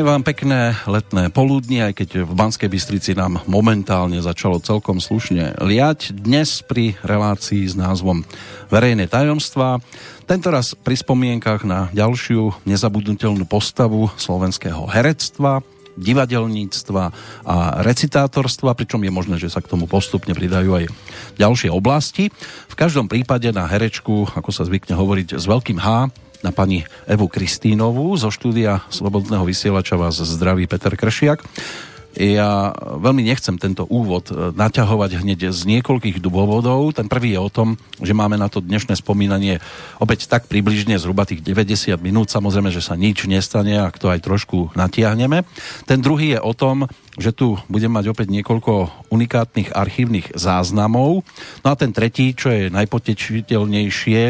Prajem vám pekné letné poludnie, aj keď v Banskej Bystrici nám momentálne začalo celkom slušne liať. Dnes pri relácii s názvom Verejné tajomstvá. Tentoraz pri spomienkach na ďalšiu nezabudnutelnú postavu slovenského herectva, divadelníctva a recitátorstva, pričom je možné, že sa k tomu postupne pridajú aj ďalšie oblasti. V každom prípade na herečku, ako sa zvykne hovoriť, s veľkým H, na pani Evu Kristínovú zo štúdia Slobodného vysielača vás zdraví Peter Kršiak. Ja veľmi nechcem tento úvod e, naťahovať hneď z niekoľkých dôvodov. Ten prvý je o tom, že máme na to dnešné spomínanie opäť tak približne zhruba tých 90 minút. Samozrejme, že sa nič nestane, ak to aj trošku natiahneme. Ten druhý je o tom, že tu budem mať opäť niekoľko unikátnych archívnych záznamov. No a ten tretí, čo je najpotečiteľnejšie,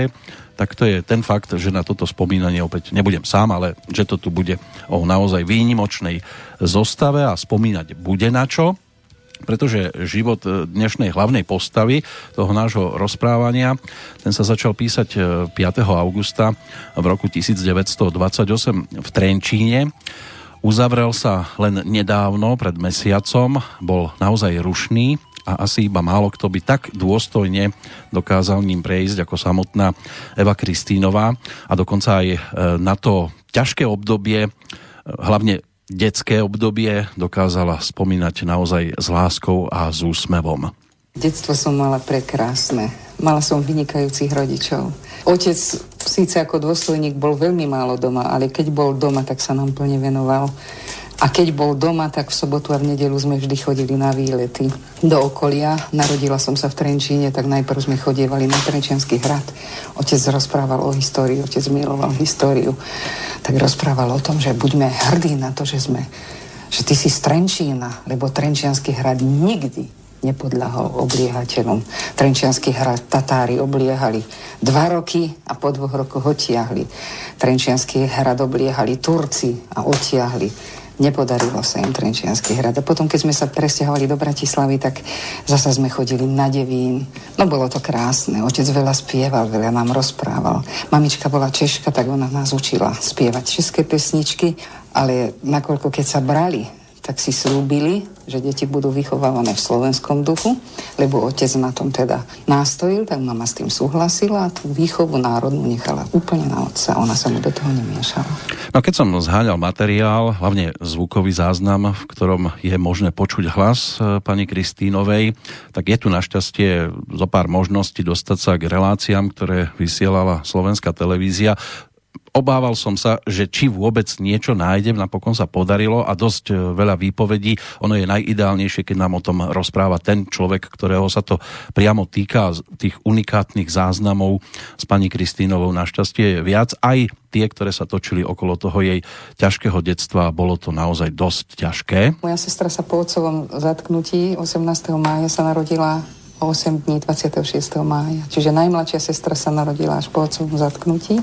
tak to je ten fakt, že na toto spomínanie opäť nebudem sám, ale že to tu bude o naozaj výnimočnej zostave a spomínať bude na čo pretože život dnešnej hlavnej postavy toho nášho rozprávania, ten sa začal písať 5. E, augusta v roku 1928 v Trenčíne. Uzavrel sa len nedávno, pred mesiacom, bol naozaj rušný, a asi iba málo kto by tak dôstojne dokázal ním prejsť ako samotná Eva Kristínová a dokonca aj e, na to ťažké obdobie, e, hlavne detské obdobie dokázala spomínať naozaj s láskou a s úsmevom. Detstvo som mala prekrásne. Mala som vynikajúcich rodičov. Otec síce ako dôstojník bol veľmi málo doma, ale keď bol doma, tak sa nám plne venoval. A keď bol doma, tak v sobotu a v nedelu sme vždy chodili na výlety do okolia. Narodila som sa v Trenčíne, tak najprv sme chodievali na Trenčianský hrad. Otec rozprával o histórii, otec miloval históriu. Tak rozprával o tom, že buďme hrdí na to, že sme že ty si z Trenčína, lebo Trenčianský hrad nikdy nepodľahol obliehateľom. Trenčianský hrad Tatári obliehali dva roky a po dvoch rokoch otiahli. Trenčianský hrad obliehali Turci a otiahli nepodarilo sa im Trenčianský hrad. A potom, keď sme sa presťahovali do Bratislavy, tak zasa sme chodili na Devín. No bolo to krásne. Otec veľa spieval, veľa nám rozprával. Mamička bola Češka, tak ona nás učila spievať české pesničky, ale nakoľko keď sa brali tak si slúbili, že deti budú vychovávané v slovenskom duchu, lebo otec na tom teda nástojil, tak mama s tým súhlasila a tú výchovu národnú nechala úplne na otca. Ona sa mu do toho nemiešala. No keď som zháňal materiál, hlavne zvukový záznam, v ktorom je možné počuť hlas e, pani Kristínovej, tak je tu našťastie zo pár možností dostať sa k reláciám, ktoré vysielala slovenská televízia obával som sa, že či vôbec niečo nájdem, napokon sa podarilo a dosť e, veľa výpovedí. Ono je najideálnejšie, keď nám o tom rozpráva ten človek, ktorého sa to priamo týka, tých unikátnych záznamov s pani Kristínovou našťastie je viac. Aj tie, ktoré sa točili okolo toho jej ťažkého detstva, bolo to naozaj dosť ťažké. Moja sestra sa po otcovom zatknutí 18. mája sa narodila o 8 dní 26. mája. Čiže najmladšia sestra sa narodila až po otcovom zatknutí.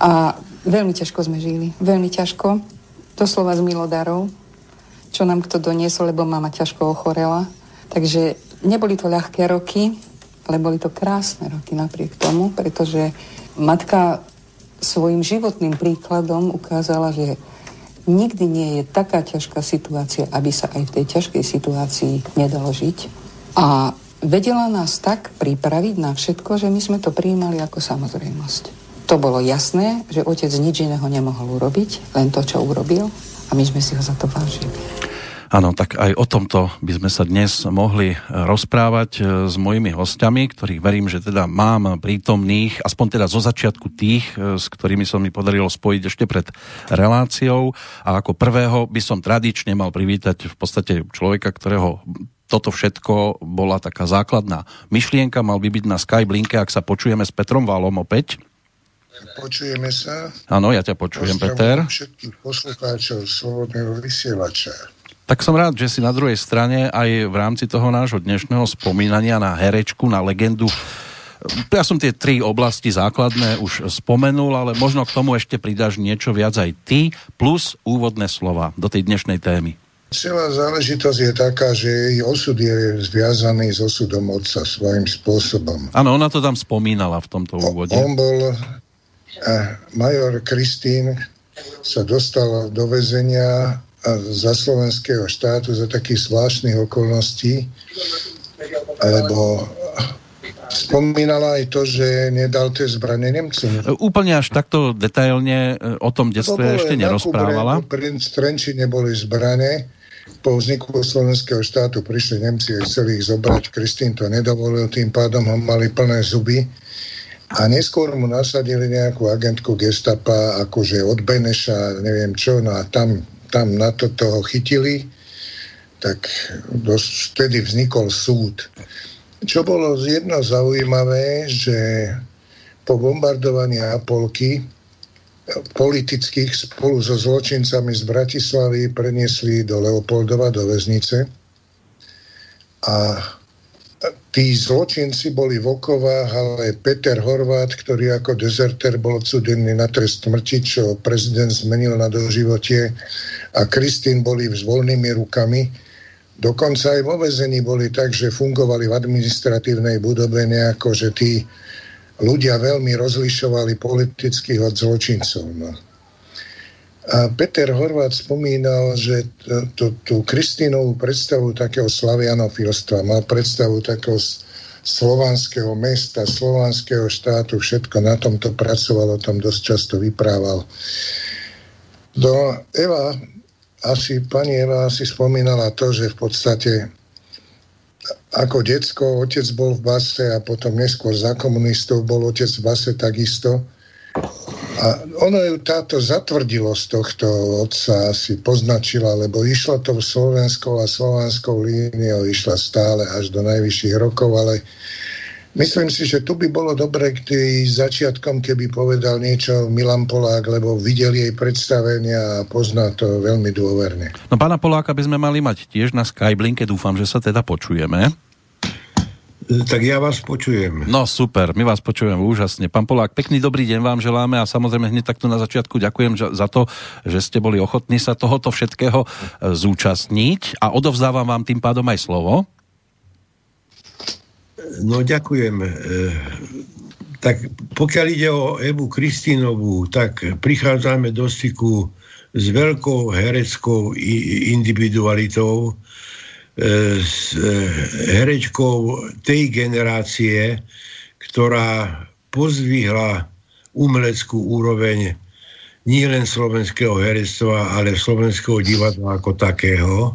A Veľmi ťažko sme žili, veľmi ťažko. Doslova z milodarov, čo nám kto doniesol, lebo mama ťažko ochorela. Takže neboli to ľahké roky, ale boli to krásne roky napriek tomu, pretože matka svojim životným príkladom ukázala, že nikdy nie je taká ťažká situácia, aby sa aj v tej ťažkej situácii nedalo žiť. A vedela nás tak pripraviť na všetko, že my sme to prijímali ako samozrejmosť. To bolo jasné, že otec nič iného nemohol urobiť, len to, čo urobil a my sme si ho za to vážili. Áno, tak aj o tomto by sme sa dnes mohli rozprávať e, s mojimi hostiami, ktorých verím, že teda mám prítomných, aspoň teda zo začiatku tých, e, s ktorými som mi podarilo spojiť ešte pred reláciou. A ako prvého by som tradične mal privítať v podstate človeka, ktorého toto všetko bola taká základná myšlienka, mal by byť na Skyblinke, ak sa počujeme s Petrom Valom opäť. Počujeme sa. Áno, ja ťa počujem, Peter. všetkých poslucháčov Slobodného vysielača. Tak som rád, že si na druhej strane aj v rámci toho nášho dnešného spomínania na herečku, na legendu ja som tie tri oblasti základné už spomenul, ale možno k tomu ešte pridáš niečo viac aj ty, plus úvodné slova do tej dnešnej témy. Celá záležitosť je taká, že jej osud je zviazaný s osudom otca svojím spôsobom. Áno, ona to tam spomínala v tomto úvode. On bol major Kristín sa dostal do väzenia za slovenského štátu za takých zvláštnych okolností, lebo Spomínala aj to, že nedal tie zbranie Nemcom. Úplne až takto detailne e, o tom detstve ešte nerozprávala. Pri Trenčine neboli zbranie. Po vzniku slovenského štátu prišli Nemci a chceli ich zobrať. Kristín to nedovolil, tým pádom ho mali plné zuby. A neskôr mu nasadili nejakú agentku gestapa, akože od Beneša, neviem čo, no a tam, tam na to toho chytili, tak dosť, vtedy vznikol súd. Čo bolo jedno zaujímavé, že po bombardovaní Apolky politických spolu so zločincami z Bratislavy preniesli do Leopoldova, do väznice. A tí zločinci boli v okovách, ale Peter Horvát, ktorý ako dezerter bol odsudený na trest smrti, čo prezident zmenil na doživotie a Kristín boli s voľnými rukami, Dokonca aj vo vezení boli tak, že fungovali v administratívnej budove nejako, že tí ľudia veľmi rozlišovali politických od zločincov. No. A Peter Horvát spomínal, že tú, Kristínovú predstavu takého slavianofilstva mal predstavu takého slovanského mesta, slovanského štátu, všetko na tomto pracoval, o tom dosť často vyprával. Do Eva asi pani Eva si spomínala to, že v podstate ako decko otec bol v base a potom neskôr za komunistov bol otec v base takisto. A ono ju táto zatvrdilosť tohto otca asi poznačila, lebo išlo to v slovenskou a slovanskou líniou, išla stále až do najvyšších rokov, ale Myslím si, že tu by bolo dobre k začiatkom, keby povedal niečo Milan Polák, lebo videl jej predstavenia a pozná to veľmi dôverne. No pána Poláka by sme mali mať tiež na Skyblinke, dúfam, že sa teda počujeme. Tak ja vás počujem. No super, my vás počujeme úžasne. Pán Polák, pekný dobrý deň vám želáme a samozrejme hneď takto na začiatku ďakujem za to, že ste boli ochotní sa tohoto všetkého e, zúčastniť a odovzdávam vám tým pádom aj slovo. No ďakujem. E, tak pokiaľ ide o Evu Kristínovú, tak prichádzame do styku s veľkou hereckou individualitou, s e, herečkou tej generácie, ktorá pozvihla umeleckú úroveň nie len slovenského herectva, ale slovenského divadla ako takého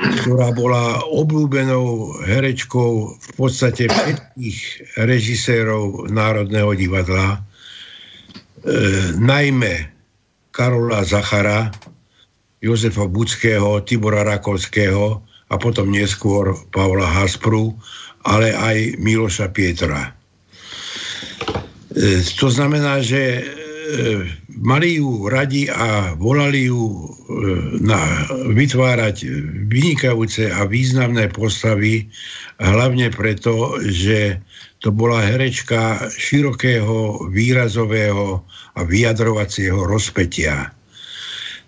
ktorá bola obľúbenou herečkou v podstate všetkých režisérov Národného divadla, e, najmä Karola Zachara, Jozefa Budského, Tibora Rakovského a potom neskôr Pavla Haspru, ale aj Miloša Pietra. E, to znamená, že E, mali ju radi a volali ju e, na vytvárať vynikajúce a významné postavy, hlavne preto, že to bola herečka širokého, výrazového a vyjadrovacieho rozpetia.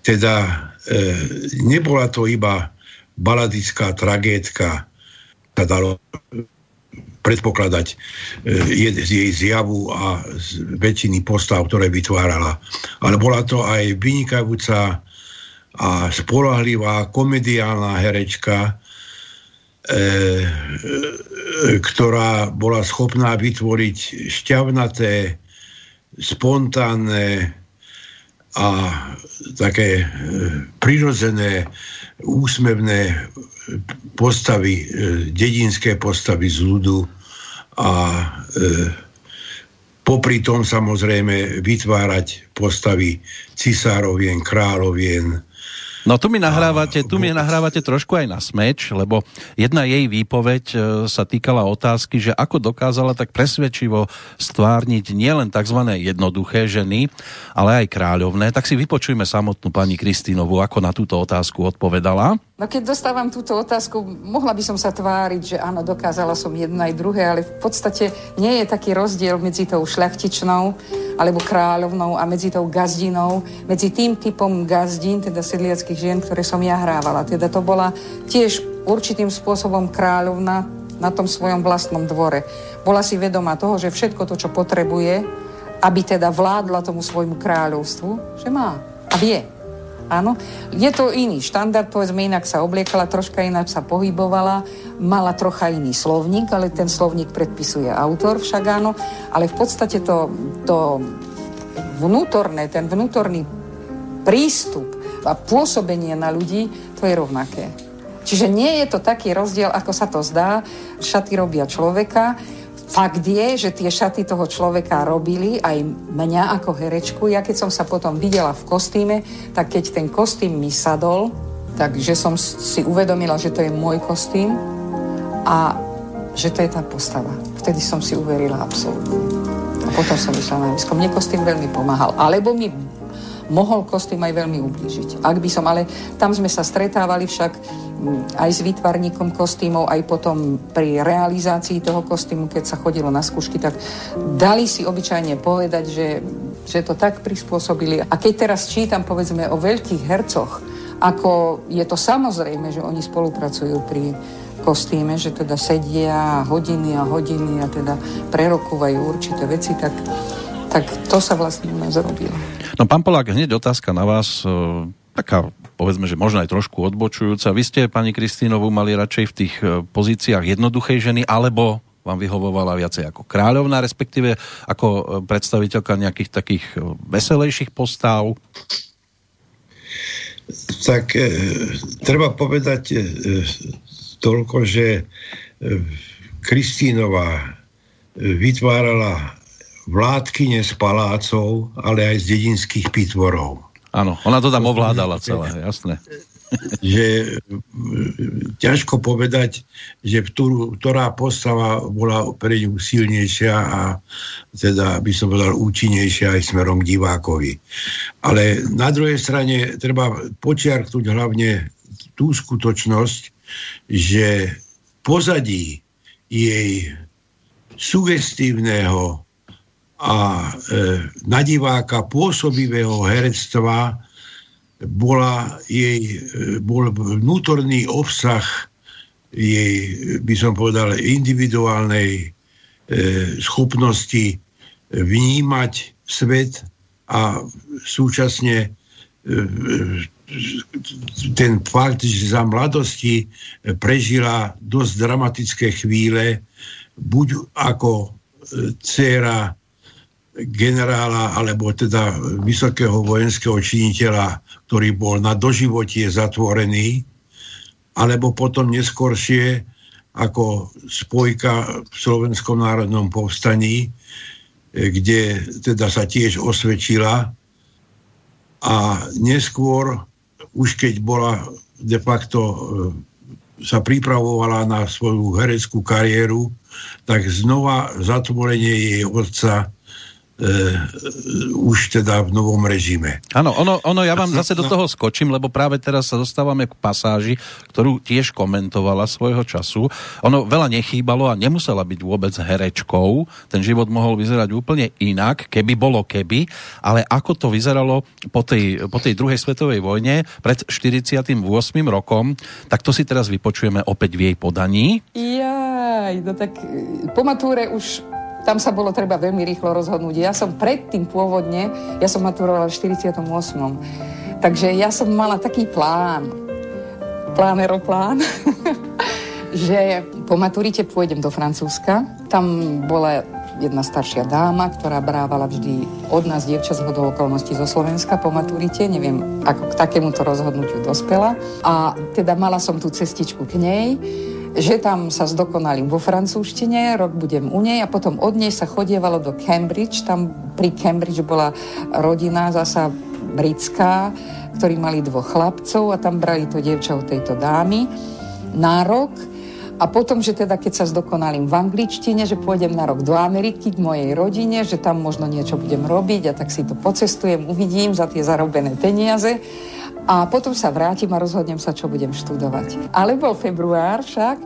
Teda nebola to iba baladická tragédka, sa dalo predpokladať e, z jej zjavu a z väčšiny postav, ktoré vytvárala. Ale bola to aj vynikajúca a spolahlivá komediálna herečka, e, e, ktorá bola schopná vytvoriť šťavnaté, spontánne a také e, prirodzené, úsmevné postavy, e, dedinské postavy z ľudu a e, popri tom samozrejme vytvárať postavy cisárovien, kráľovien, No tu mi nahrávate, tu mi nahrávate trošku aj na smeč, lebo jedna jej výpoveď e, sa týkala otázky, že ako dokázala tak presvedčivo stvárniť nielen tzv. jednoduché ženy, ale aj kráľovné. Tak si vypočujme samotnú pani Kristínovu, ako na túto otázku odpovedala. No keď dostávam túto otázku, mohla by som sa tváriť, že áno, dokázala som jedno aj druhé, ale v podstate nie je taký rozdiel medzi tou šľachtičnou alebo kráľovnou a medzi tou gazdinou, medzi tým typom gazdín, teda sedliackých žien, ktoré som ja hrávala. Teda to bola tiež určitým spôsobom kráľovna na tom svojom vlastnom dvore. Bola si vedomá toho, že všetko to, čo potrebuje, aby teda vládla tomu svojmu kráľovstvu, že má a vie. Áno, je to iný štandard, povedzme, inak sa obliekala, troška inak sa pohybovala, mala trocha iný slovník, ale ten slovník predpisuje autor však áno, ale v podstate to, to vnútorné, ten vnútorný prístup a pôsobenie na ľudí, to je rovnaké. Čiže nie je to taký rozdiel, ako sa to zdá. Šaty robia človeka. Fakt je, že tie šaty toho človeka robili aj mňa ako herečku. Ja keď som sa potom videla v kostýme, tak keď ten kostým mi sadol, takže som si uvedomila, že to je môj kostým a že to je tá postava. Vtedy som si uverila absolútne. A potom som išla na javisko. Mne kostým veľmi pomáhal. Alebo mi mohol kostým aj veľmi ublížiť. Ak by som, ale tam sme sa stretávali však aj s výtvarníkom kostýmov, aj potom pri realizácii toho kostýmu, keď sa chodilo na skúšky, tak dali si obyčajne povedať, že, že to tak prispôsobili. A keď teraz čítam, povedzme, o veľkých hercoch, ako je to samozrejme, že oni spolupracujú pri kostýme, že teda sedia hodiny a hodiny a teda prerokúvajú určité veci, tak, tak to sa vlastne u nás robilo. No pán Polák, hneď otázka na vás, taká povedzme, že možno aj trošku odbočujúca. Vy ste, pani Kristínovu, mali radšej v tých e, pozíciách jednoduchej ženy, alebo vám vyhovovala viacej ako kráľovná, respektíve ako e, predstaviteľka nejakých takých veselejších postáv? Tak e, treba povedať e, toľko, že e, Kristínová vytvárala vládkyne z palácov, ale aj z dedinských pitvorov. Áno, ona to tam ovládala celé, jasné. Že e, ťažko povedať, že ktorú, ktorá postava bola pre ňu silnejšia a teda by som povedal účinnejšia aj smerom divákovi. Ale na druhej strane treba počiarknúť hlavne tú skutočnosť, že pozadí jej sugestívneho a e, na diváka pôsobivého herectva bola jej, e, bol vnútorný obsah jej, by som povedal, individuálnej e, schopnosti vnímať svet a súčasne e, ten fakt, že za mladosti prežila dosť dramatické chvíle, buď ako dcera generála alebo teda vysokého vojenského činiteľa, ktorý bol na doživotie zatvorený, alebo potom neskôršie ako spojka v Slovenskom národnom povstaní, kde teda sa tiež osvedčila. A neskôr, už keď bola de facto e, sa pripravovala na svoju hereckú kariéru, tak znova zatvorenie jej otca už teda v novom režime. Áno, ono, ono, ja vám zase do toho skočím, lebo práve teraz sa dostávame k pasáži, ktorú tiež komentovala svojho času. Ono veľa nechýbalo a nemusela byť vôbec herečkou. Ten život mohol vyzerať úplne inak, keby bolo keby, ale ako to vyzeralo po tej, po tej druhej svetovej vojne pred 48. rokom, tak to si teraz vypočujeme opäť v jej podaní. Jaj, no tak po matúre už tam sa bolo treba veľmi rýchlo rozhodnúť. Ja som predtým pôvodne, ja som maturovala v 48. Takže ja som mala taký plán, plán aeroplán, že po maturite pôjdem do Francúzska. Tam bola jedna staršia dáma, ktorá brávala vždy od nás dievča z hodou okolností zo Slovenska po maturite. Neviem, ako k takémuto rozhodnutiu dospela. A teda mala som tú cestičku k nej že tam sa zdokonalím vo francúzštine, rok budem u nej a potom od nej sa chodievalo do Cambridge, tam pri Cambridge bola rodina zasa britská, ktorí mali dvoch chlapcov a tam brali to dievča od tejto dámy na rok. A potom, že teda keď sa zdokonalím v angličtine, že pôjdem na rok do Ameriky k mojej rodine, že tam možno niečo budem robiť a tak si to pocestujem, uvidím za tie zarobené peniaze a potom sa vrátim a rozhodnem sa, čo budem študovať. Ale bol február však,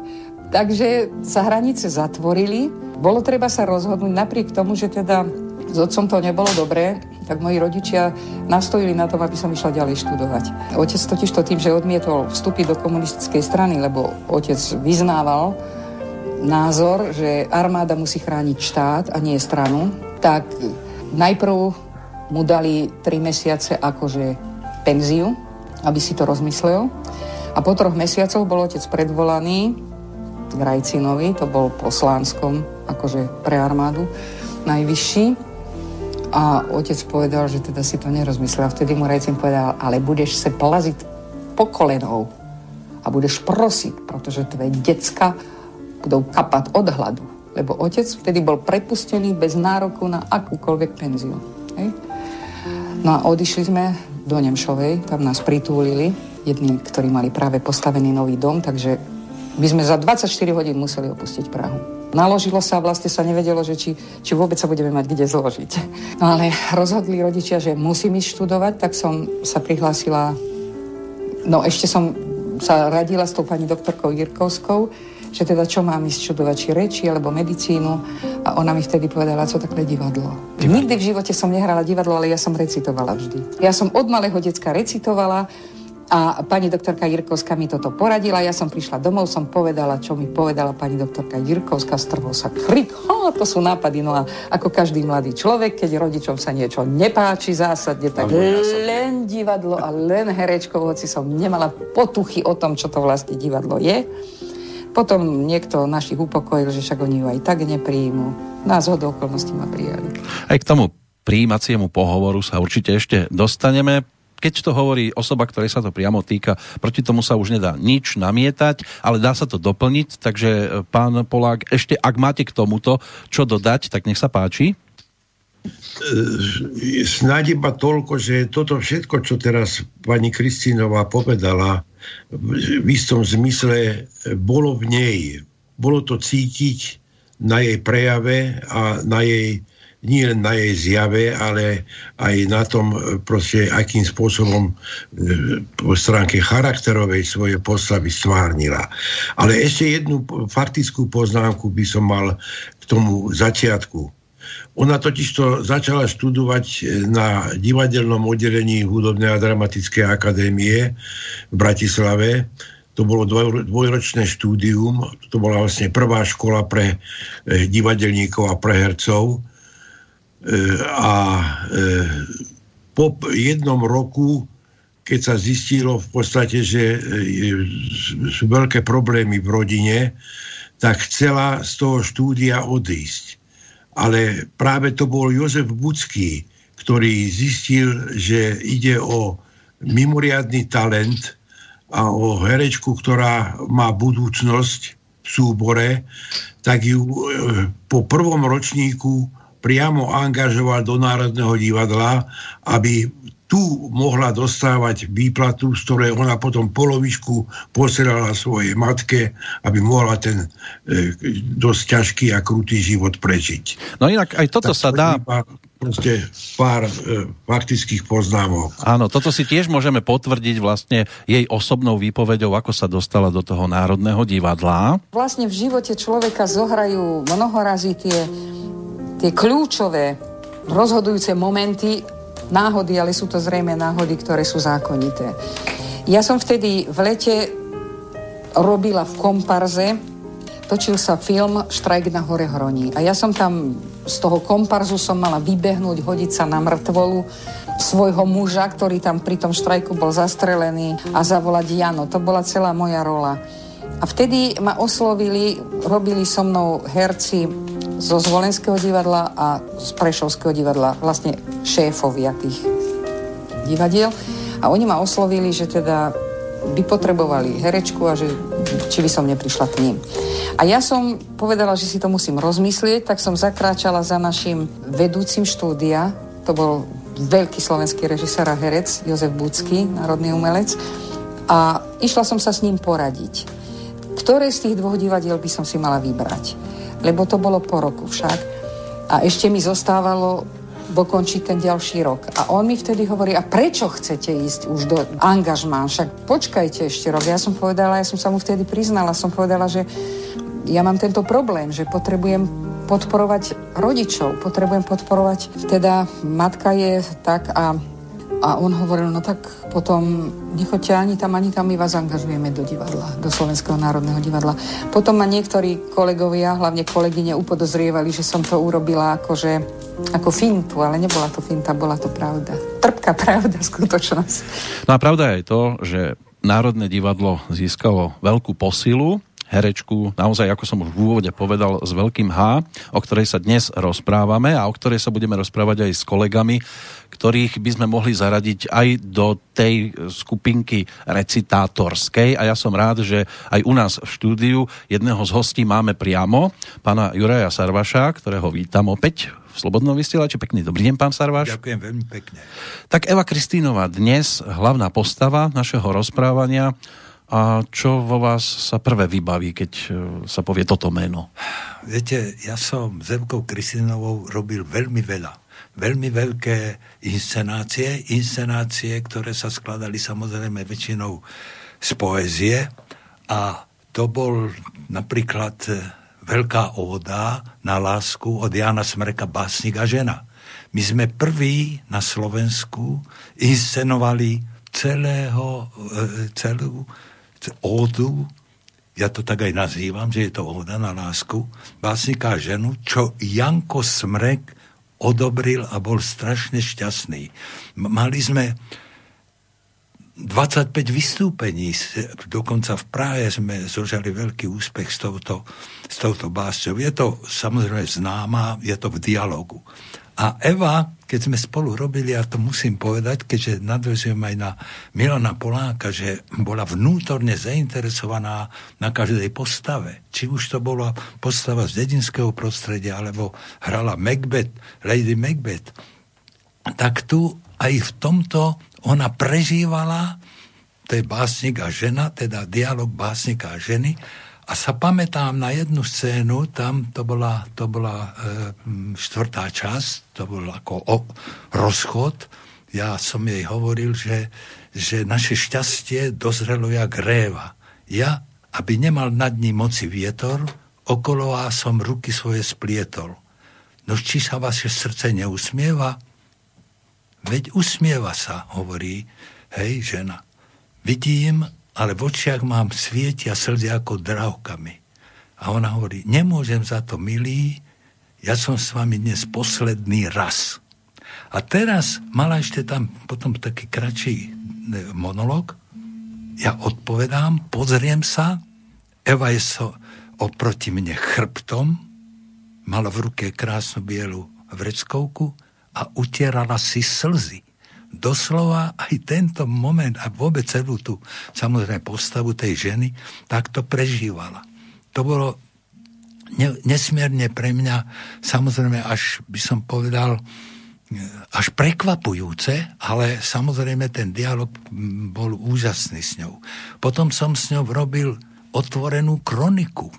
takže sa hranice zatvorili. Bolo treba sa rozhodnúť napriek tomu, že teda s otcom to nebolo dobré, tak moji rodičia nastojili na tom, aby som išla ďalej študovať. Otec totiž to tým, že odmietol vstúpiť do komunistickej strany, lebo otec vyznával názor, že armáda musí chrániť štát a nie stranu, tak Najprv mu dali 3 mesiace akože penziu, aby si to rozmyslel. A po troch mesiacoch bol otec predvolaný k Rajcinovi, to bol poslanskom, akože pre armádu, najvyšší. A otec povedal, že teda si to nerozmyslel. A vtedy mu Rajcin povedal, ale budeš sa plaziť po kolenou a budeš prosiť, pretože tvoje decka budú kapať od hladu. Lebo otec vtedy bol prepustený bez nároku na akúkoľvek penziu. Hej? No a odišli sme do Nemšovej, tam nás pritúlili, jedni, ktorí mali práve postavený nový dom, takže my sme za 24 hodín museli opustiť Prahu. Naložilo sa a vlastne sa nevedelo, že či, či vôbec sa budeme mať kde zložiť. No ale rozhodli rodičia, že musím ísť študovať, tak som sa prihlásila, no ešte som sa radila s tou pani doktorkou Jirkovskou, že teda čo mám ísť študovať, či reči alebo medicínu. A ona mi vtedy povedala, co takhle divadlo. divadlo. Nikdy v živote som nehrala divadlo, ale ja som recitovala vždy. Ja som od malého decka recitovala, a pani doktorka Jirkovská mi toto poradila. Ja som prišla domov, som povedala, čo mi povedala pani doktorka Jirkovská. Strhol sa krik. Ha, to sú nápady. No a ako každý mladý človek, keď rodičom sa niečo nepáči zásadne, tak ja len divadlo a len herečko, hoci som nemala potuchy o tom, čo to vlastne divadlo je. Potom niekto našich upokojil, že však oni ju aj tak nepríjmu. Nás ho do okolností ma prijali. Aj k tomu príjímaciemu pohovoru sa určite ešte dostaneme keď to hovorí osoba, ktorej sa to priamo týka, proti tomu sa už nedá nič namietať, ale dá sa to doplniť, takže e, pán Polák, ešte ak máte k tomuto čo dodať, tak nech sa páči. E, snáď iba toľko, že toto všetko, čo teraz pani Kristínová povedala, v istom zmysle bolo v nej. Bolo to cítiť na jej prejave a na jej nie na jej zjave, ale aj na tom e, proste, akým spôsobom e, po stránke charakterovej svoje postavy stvárnila. Ale ešte jednu faktickú poznámku by som mal k tomu začiatku. Ona totiž to začala študovať e, na divadelnom oddelení Hudobnej a dramatickej akadémie v Bratislave. To bolo dvojročné štúdium, to bola vlastne prvá škola pre divadelníkov a pre hercov a e, po jednom roku, keď sa zistilo v podstate, že e, sú veľké problémy v rodine, tak chcela z toho štúdia odísť. Ale práve to bol Jozef Bucký, ktorý zistil, že ide o mimoriadný talent a o herečku, ktorá má budúcnosť v súbore, tak ju e, po prvom ročníku priamo angažoval do Národného divadla, aby tu mohla dostávať výplatu, z ktorej ona potom polovičku posielala svojej matke, aby mohla ten e, dosť ťažký a krutý život prežiť. No inak aj toto tak sa dá... Proste pár e, faktických poznámok. Áno, toto si tiež môžeme potvrdiť vlastne jej osobnou výpovedou, ako sa dostala do toho Národného divadla. Vlastne v živote človeka zohrajú mnohorazí tie tie kľúčové rozhodujúce momenty náhody, ale sú to zrejme náhody, ktoré sú zákonité. Ja som vtedy v lete robila v komparze, točil sa film Štrajk na hore Hroní. A ja som tam z toho komparzu som mala vybehnúť, hodiť sa na mŕtvolu svojho muža, ktorý tam pri tom štrajku bol zastrelený a zavolať Jano. To bola celá moja rola. A vtedy ma oslovili, robili so mnou herci zo Zvolenského divadla a z Prešovského divadla, vlastne šéfovia tých divadiel. A oni ma oslovili, že teda by potrebovali herečku a že či by som neprišla k ním. A ja som povedala, že si to musím rozmyslieť, tak som zakráčala za našim vedúcim štúdia, to bol veľký slovenský režisér a herec Jozef Bucký, národný umelec, a išla som sa s ním poradiť. Ktoré z tých dvoch divadiel by som si mala vybrať? Lebo to bolo po roku však. A ešte mi zostávalo dokončiť ten ďalší rok. A on mi vtedy hovorí, a prečo chcete ísť už do angažmá? Však počkajte ešte rok. Ja som povedala, ja som sa mu vtedy priznala, som povedala, že ja mám tento problém, že potrebujem podporovať rodičov, potrebujem podporovať, teda matka je tak a, a on hovoril, no tak potom nechoďte ani tam, ani tam, my vás angažujeme do divadla, do Slovenského národného divadla. Potom ma niektorí kolegovia, hlavne kolegyne, upodozrievali, že som to urobila akože, ako fintu, ale nebola to finta, bola to pravda. Trpká pravda, skutočnosť. No a pravda je to, že Národné divadlo získalo veľkú posilu herečku, naozaj, ako som už v úvode povedal, s veľkým H, o ktorej sa dnes rozprávame a o ktorej sa budeme rozprávať aj s kolegami, ktorých by sme mohli zaradiť aj do tej skupinky recitátorskej a ja som rád, že aj u nás v štúdiu jedného z hostí máme priamo, pána Juraja Sarvaša, ktorého vítam opäť v Slobodnom vysielači. Pekný dobrý deň, pán Sarvaš. Ďakujem veľmi pekne. Tak Eva Kristínová, dnes hlavná postava našeho rozprávania a čo vo vás sa prvé vybaví, keď e, sa povie toto meno? Viete, ja som s Evkou Kristinovou robil veľmi veľa. Veľmi veľké inscenácie, inscenácie, ktoré sa skladali samozrejme väčšinou z poézie a to bol napríklad e, veľká óda na lásku od Jana Smreka Básnik a žena. My sme prví na Slovensku inscenovali celého, e, celú ódu, ja to tak aj nazývam, že je to óda na lásku, básnika ženu, čo Janko Smrek odobril a bol strašne šťastný. Mali sme 25 vystúpení, dokonca v Prahe sme zožali veľký úspech s touto, s touto básťou. Je to samozrejme známa, je to v dialogu. A Eva, keď sme spolu robili, ja to musím povedať, keďže nadvezujem aj na Milana Poláka, že bola vnútorne zainteresovaná na každej postave. Či už to bola postava z dedinského prostredia, alebo hrala Macbeth, Lady Macbeth. Tak tu aj v tomto ona prežívala, to je básnik a žena, teda dialog básnika a ženy, a sa pamätám na jednu scénu, tam to bola, to bola e, štvrtá časť, to bol ako o, rozchod. Ja som jej hovoril, že, že naše šťastie dozrelo jak réva. Ja, aby nemal nad ním moci vietor, okolo a som ruky svoje splietol. No či sa vaše srdce neusmieva? Veď usmieva sa, hovorí, hej, žena. Vidím, ale v očiach mám svietia slzy ako drahkami. A ona hovorí, nemôžem za to, milý, ja som s vami dnes posledný raz. A teraz mala ešte tam potom taký kratší e, monolog. Ja odpovedám, pozriem sa, Eva je so oproti mne chrbtom, mala v ruke krásnu bielu vreckovku a utierala si slzy doslova aj tento moment a vôbec celú tú samozrejme postavu tej ženy takto prežívala. To bolo nesmierne pre mňa samozrejme až by som povedal až prekvapujúce, ale samozrejme ten dialog bol úžasný s ňou. Potom som s ňou robil otvorenú kroniku.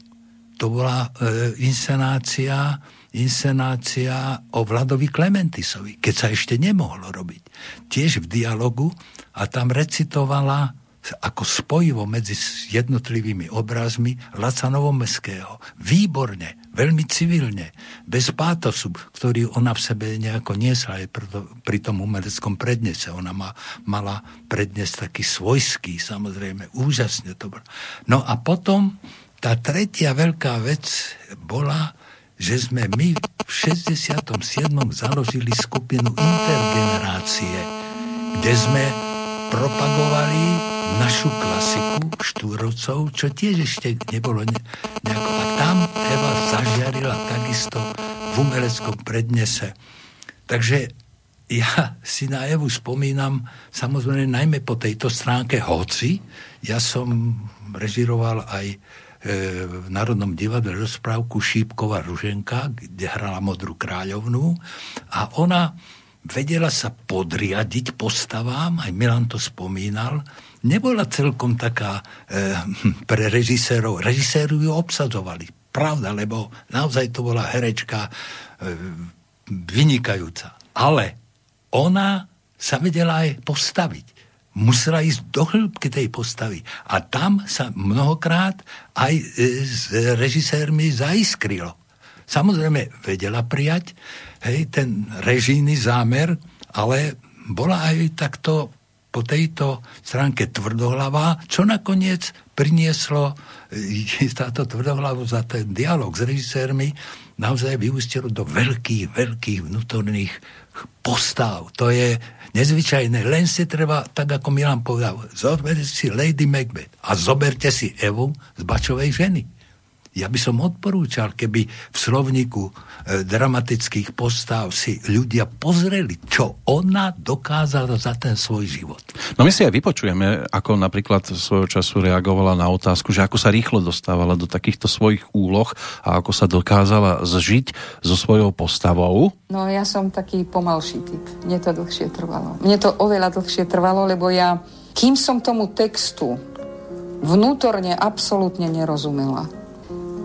To bola e, inscenácia inscenácia o Vladovi Klementisovi, keď sa ešte nemohlo robiť. Tiež v dialogu a tam recitovala ako spojivo medzi jednotlivými obrazmi Laca Novomeského. Výborne, veľmi civilne, bez pátosu, ktorý ona v sebe nejako niesla aj pri tom umeleckom prednese. Ona ma, mala prednes taký svojský, samozrejme, úžasne to bolo. No a potom tá tretia veľká vec bola že sme my v 67. založili skupinu Intergenerácie, kde sme propagovali našu klasiku Štúrovcov, čo tiež ešte nebolo ne, nejako. A tam Eva zažiarila takisto v umeleckom prednese. Takže ja si na Evu spomínam samozrejme najmä po tejto stránke, hoci ja som režiroval aj v Národnom divadle rozprávku Šípková Ruženka, kde hrala Modrú kráľovnú a ona vedela sa podriadiť postavám, aj Milan to spomínal, nebola celkom taká e, pre režisérov. Režiséru ju obsadzovali. Pravda, lebo naozaj to bola herečka e, vynikajúca. Ale ona sa vedela aj postaviť musela ísť do hĺbky tej postavy. A tam sa mnohokrát aj e, s režisérmi zaiskrilo. Samozrejme, vedela prijať hej, ten režijný zámer, ale bola aj takto po tejto stránke tvrdohlava, čo nakoniec prinieslo e, táto tvrdohlavu za ten dialog s režisérmi, naozaj vyústilo do veľkých, veľkých vnútorných postav. To je nezvyčajné, len si treba, tak ako Milan povedal, zoberte si Lady Macbeth a zoberte si Evu z Bačovej ženy. Ja by som odporúčal, keby v slovníku e, dramatických postav si ľudia pozreli, čo ona dokázala za ten svoj život. No my si aj vypočujeme, ako napríklad svojho času reagovala na otázku, že ako sa rýchlo dostávala do takýchto svojich úloh a ako sa dokázala zžiť so svojou postavou. No ja som taký pomalší typ. Mne to dlhšie trvalo. Mne to oveľa dlhšie trvalo, lebo ja, kým som tomu textu vnútorne absolútne nerozumela,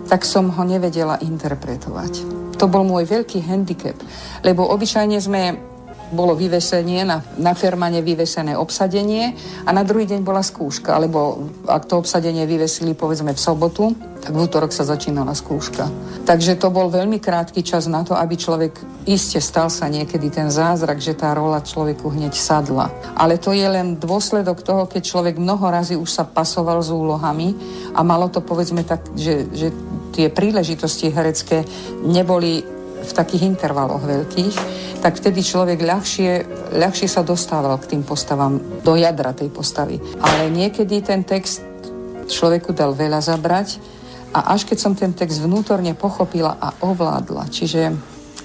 tak som ho nevedela interpretovať. To bol môj veľký handicap, lebo obyčajne sme bolo vyvesenie, na, na fermane vyvesené obsadenie a na druhý deň bola skúška, alebo ak to obsadenie vyvesili povedzme v sobotu, tak v útorok sa začínala skúška. Takže to bol veľmi krátky čas na to, aby človek iste stal sa niekedy ten zázrak, že tá rola človeku hneď sadla. Ale to je len dôsledok toho, keď človek mnoho razy už sa pasoval s úlohami a malo to povedzme tak, že, že tie príležitosti herecké neboli v takých intervaloch veľkých, tak vtedy človek ľahšie, ľahšie sa dostával k tým postavám, do jadra tej postavy. Ale niekedy ten text človeku dal veľa zabrať a až keď som ten text vnútorne pochopila a ovládla, čiže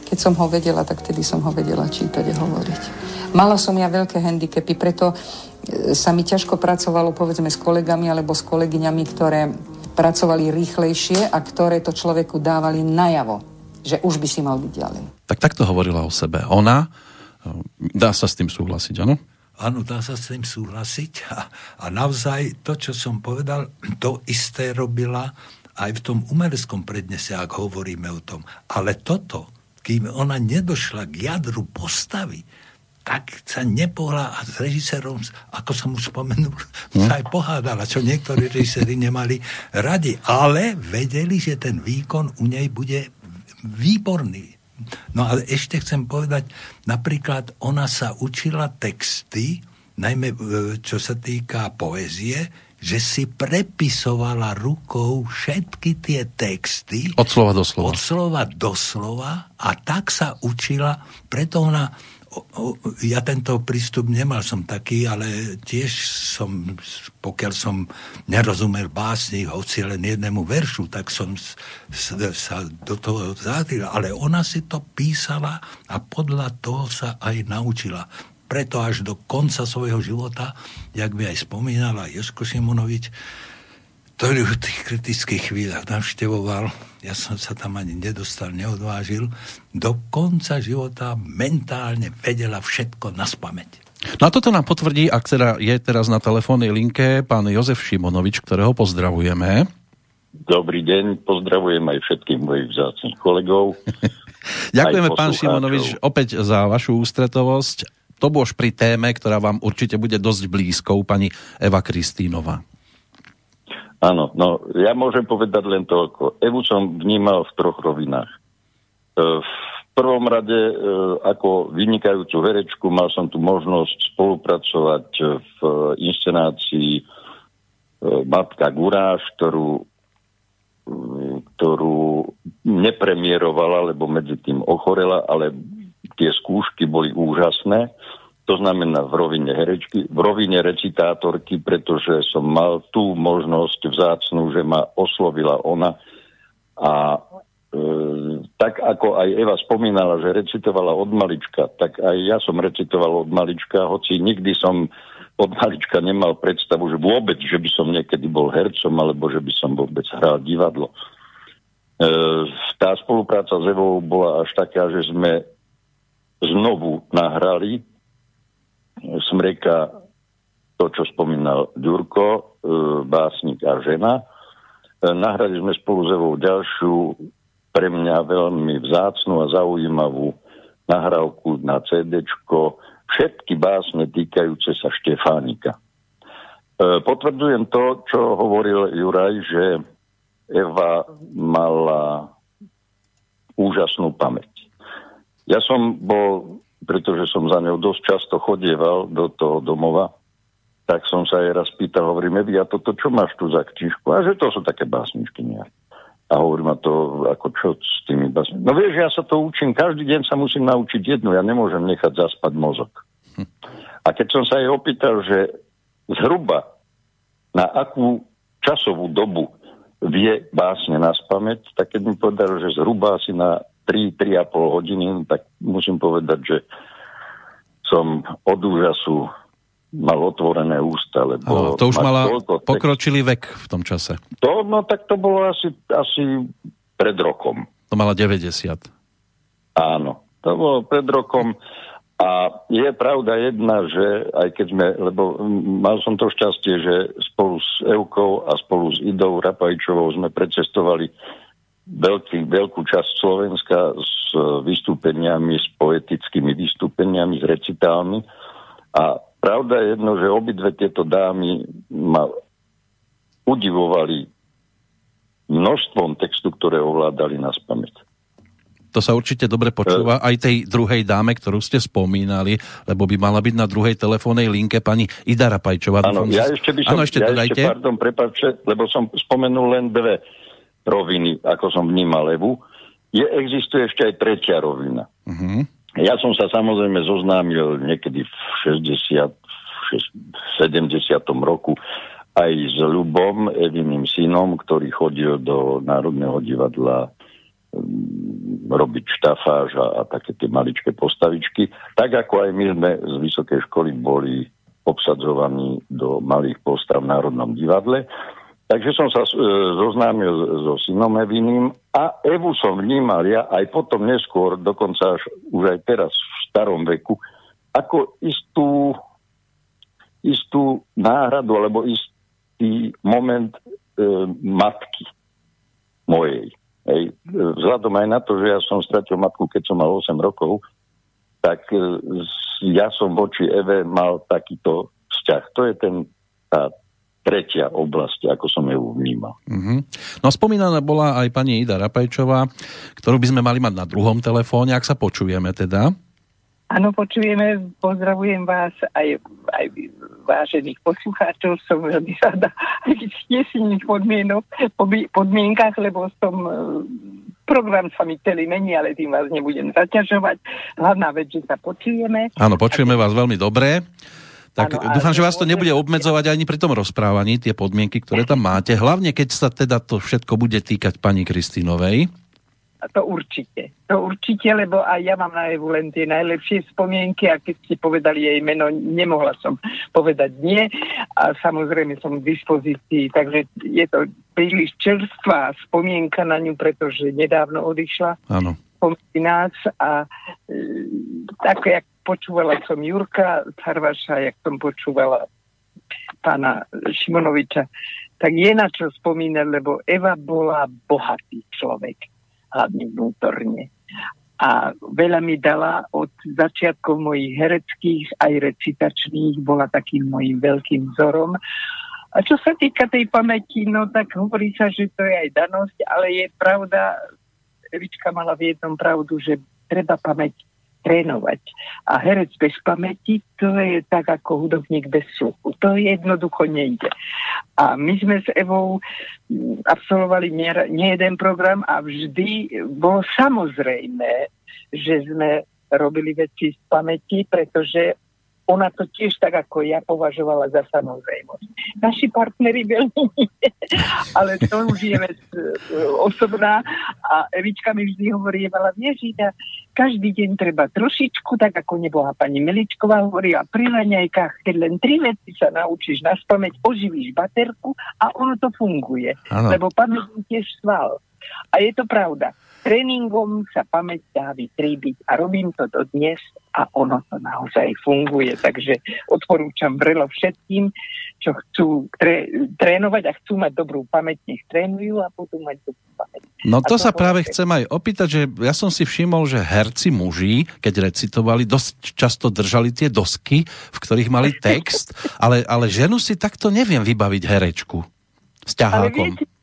keď som ho vedela, tak vtedy som ho vedela čítať a hovoriť. Mala som ja veľké handicapy, preto e, sa mi ťažko pracovalo povedzme s kolegami alebo s kolegyňami, ktoré pracovali rýchlejšie a ktoré to človeku dávali najavo, že už by si mal byť ďalej. Tak takto hovorila o sebe. Ona, dá sa s tým súhlasiť, áno? Áno, dá sa s tým súhlasiť a, a naozaj to, čo som povedal, to isté robila aj v tom umeleckom prednese, ak hovoríme o tom. Ale toto, kým ona nedošla k jadru postavy, tak sa nepohla a s režisérom, ako som už spomenul, hm? sa aj pohádala, čo niektorí režiséri nemali radi, ale vedeli, že ten výkon u nej bude výborný. No ale ešte chcem povedať, napríklad ona sa učila texty, najmä e, čo sa týka poézie, že si prepisovala rukou všetky tie texty. Od slova do slova. Od slova do slova a tak sa učila, preto ona ja tento prístup nemal som taký, ale tiež som, pokiaľ som nerozumel básni, hoci len jednému veršu, tak som sa do toho zátýl. Ale ona si to písala a podľa toho sa aj naučila. Preto až do konca svojho života, jak by aj spomínala Josko Simonovič, ktorý v tých kritických chvíľach navštevoval, ja som sa tam ani nedostal, neodvážil, do konca života mentálne vedela všetko na spameť. No a toto nám potvrdí, ak teda je teraz na telefónnej linke pán Jozef Šimonovič, ktorého pozdravujeme. Dobrý deň, pozdravujem aj všetkých mojich vzácných kolegov. Ďakujeme, pán Šimonovič, opäť za vašu ústretovosť. To bož pri téme, ktorá vám určite bude dosť blízkou, pani Eva Kristínová. Áno, no ja môžem povedať len toľko. Evu som vnímal v troch rovinách. E, v prvom rade e, ako vynikajúcu herečku mal som tu možnosť spolupracovať v inscenácii e, Matka Guráš, ktorú, ktorú nepremierovala, lebo medzi tým ochorela, ale tie skúšky boli úžasné to znamená v rovine herečky, v rovine recitátorky, pretože som mal tú možnosť vzácnú, že ma oslovila ona a e, tak ako aj Eva spomínala, že recitovala od malička, tak aj ja som recitoval od malička, hoci nikdy som od malička nemal predstavu, že vôbec, že by som niekedy bol hercom, alebo že by som vôbec hral divadlo. E, tá spolupráca s Evou bola až taká, že sme znovu nahrali Smreka, to, čo spomínal Ďurko, e, básnik a žena. E, nahrali sme spolu s Evou ďalšiu, pre mňa veľmi vzácnu a zaujímavú nahrávku na CD, všetky básne týkajúce sa Štefánika. E, potvrdzujem to, čo hovoril Juraj, že Eva mala úžasnú pamäť. Ja som bol pretože som za ňou dosť často chodieval do toho domova, tak som sa jej raz pýtal, hovorím, Evi, a toto čo máš tu za knižku? A že to sú také básničky nejak. A hovorím, a to ako čo s tými básničkami? No vieš, ja sa to učím, každý deň sa musím naučiť jednu, ja nemôžem nechať zaspať mozog. A keď som sa jej opýtal, že zhruba na akú časovú dobu vie básne na spameť, tak keď mi povedal, že zhruba asi na 3-3,5 hodiny, tak musím povedať, že som od úžasu mal otvorené ústa. Lebo no, to už mala pokročilý vek v tom čase. To, no tak to bolo asi, asi pred rokom. To mala 90. Áno, to bolo pred rokom. A je pravda jedna, že aj keď sme, lebo mal som to šťastie, že spolu s Eukou a spolu s Idou Rapajčovou sme precestovali veľký, veľkú časť Slovenska s vystúpeniami, s poetickými vystúpeniami, s recitálmi. A pravda je jedno, že obidve tieto dámy ma udivovali množstvom textu, ktoré ovládali na spamäť. To sa určite dobre počúva aj tej druhej dáme, ktorú ste spomínali, lebo by mala byť na druhej telefónnej linke pani Ida Rapajčová. Áno, ja ešte by som, ano, ešte ja dodajte. ešte, pardon, prepáčte, lebo som spomenul len dve roviny, ako som vnímal Evu. Je, existuje ešte aj tretia rovina. Uh-huh. Ja som sa samozrejme zoznámil niekedy v 60, 70. roku aj s Ľubom, Eviným synom, ktorý chodil do Národného divadla robiť štafáž a, a také tie maličké postavičky. Tak ako aj my sme z vysokej školy boli obsadzovaní do malých postav v Národnom divadle. Takže som sa e, zoznámil so synom Eviným a Evu som vnímal ja aj potom neskôr, dokonca až už aj teraz v starom veku, ako istú, istú náhradu alebo istý moment e, matky mojej. Hej, vzhľadom aj na to, že ja som stratil matku, keď som mal 8 rokov, tak e, ja som voči Eve mal takýto vzťah. To je ten, tá tretia oblasť, ako som ju vnímal. Mm-hmm. No spomínaná bola aj pani Ida Rapajčová, ktorú by sme mali mať na druhom telefóne, ak sa počujeme teda. Áno, počujeme, pozdravujem vás aj, aj vážených poslucháčov, som veľmi rada aj v stesných podmienok, podmienkach, lebo som e, program sa mi celý mení, ale tým vás nebudem zaťažovať. Hlavná vec, že sa počujeme. Áno, počujeme vás veľmi dobre. Tak ano, dúfam, že vás to nebude obmedzovať ani pri tom rozprávaní, tie podmienky, ktoré tam máte. Hlavne, keď sa teda to všetko bude týkať pani Kristínovej. To určite. To určite, lebo aj ja mám na Evu len tie najlepšie spomienky a keď ste povedali jej meno, nemohla som povedať nie a samozrejme som v dispozícii, takže je to príliš čerstvá spomienka na ňu, pretože nedávno odišla. Áno. Pomedzi nás a e, tak, jak počúvala som Jurka Harvaša, jak som počúvala pána Šimonoviča, tak je na čo spomínať, lebo Eva bola bohatý človek hlavne vnútorne. A veľa mi dala od začiatkov mojich hereckých aj recitačných, bola takým mojim veľkým vzorom. A čo sa týka tej pamäti, no tak hovorí sa, že to je aj danosť, ale je pravda, Evička mala v jednom pravdu, že treba pamäť trénovať. A herec bez pamäti, to je tak ako hudobník bez sluchu. To jednoducho nejde. A my sme s Evou mm, absolvovali nie, jeden program a vždy bolo samozrejme, že sme robili veci z pamäti, pretože ona to tiež tak ako ja považovala za samozrejmosť. Naši partneri veľmi ale to už je vec e, osobná a Evička mi vždy hovorievala, vieš, každý deň treba trošičku, tak ako neboha pani Miličková hovorila, pri raňajkách, keď len tri veci sa naučíš na spameť, oživíš baterku a ono to funguje. Ano. Lebo pamäť tiež sval. A je to pravda tréningom sa pamäť dá vytríbiť a robím to do dnes a ono to naozaj funguje. Takže odporúčam vrelo všetkým, čo chcú tré, trénovať a chcú mať dobrú pamäť, nech trénujú a budú mať dobrú pamäť. No to, to sa práve chcem aj opýtať, že ja som si všimol, že herci muži, keď recitovali, dosť často držali tie dosky, v ktorých mali text, ale, ale ženu si takto neviem vybaviť herečku s ťahákom. Ale viete,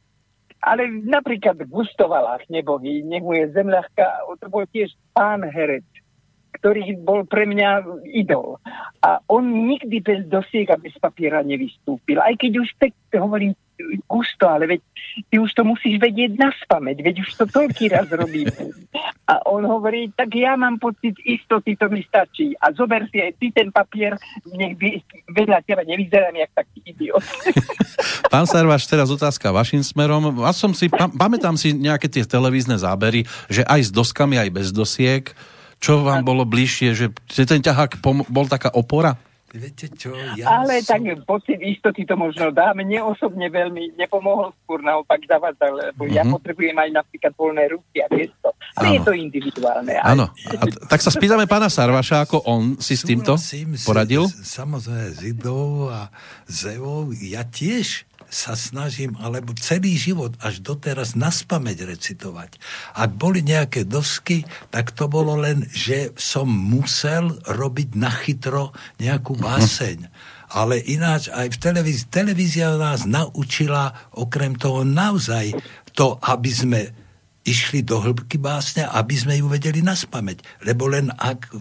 ale napríklad v Gustovalách nebohý, nech mu je zem ľahká, to bol tiež pán herec, ktorý bol pre mňa idol. A on nikdy bez dosiek a bez papiera nevystúpil. Aj keď už tak hovorím, gusto, ale veď ty už to musíš vedieť na spameť, veď už to toľký raz robíme. A on hovorí, tak ja mám pocit istoty, to mi stačí. A zober si aj ty ten papier, nech vedľa teba nevyzerám jak taký idiot. Pán Sarvaš, teraz otázka vašim smerom. Ja som si, pam, pamätám si nejaké tie televízne zábery, že aj s doskami, aj bez dosiek. Čo vám bolo bližšie, že ten ťahák bol taká opora? Viete čo, ja Ale som... tak pocit istoty to možno dá. Mne osobne veľmi nepomohol, skôr naopak zavadzal, lebo uh-huh. ja mhm. potrebujem aj napríklad voľné ruky a gesto. Ale ano. je to individuálne. Áno. tak sa spýtame pána Sarvaša, ako on si s týmto poradil? Samozrejme s Idou a Zevou. Ja tiež sa snažím, alebo celý život až doteraz naspameť recitovať. Ak boli nejaké dosky, tak to bolo len, že som musel robiť nachytro nejakú mhm. báseň. Ale ináč aj v televízii, televízia nás naučila okrem toho naozaj to, aby sme išli do hĺbky básne, aby sme ju vedeli naspameť. Lebo len ak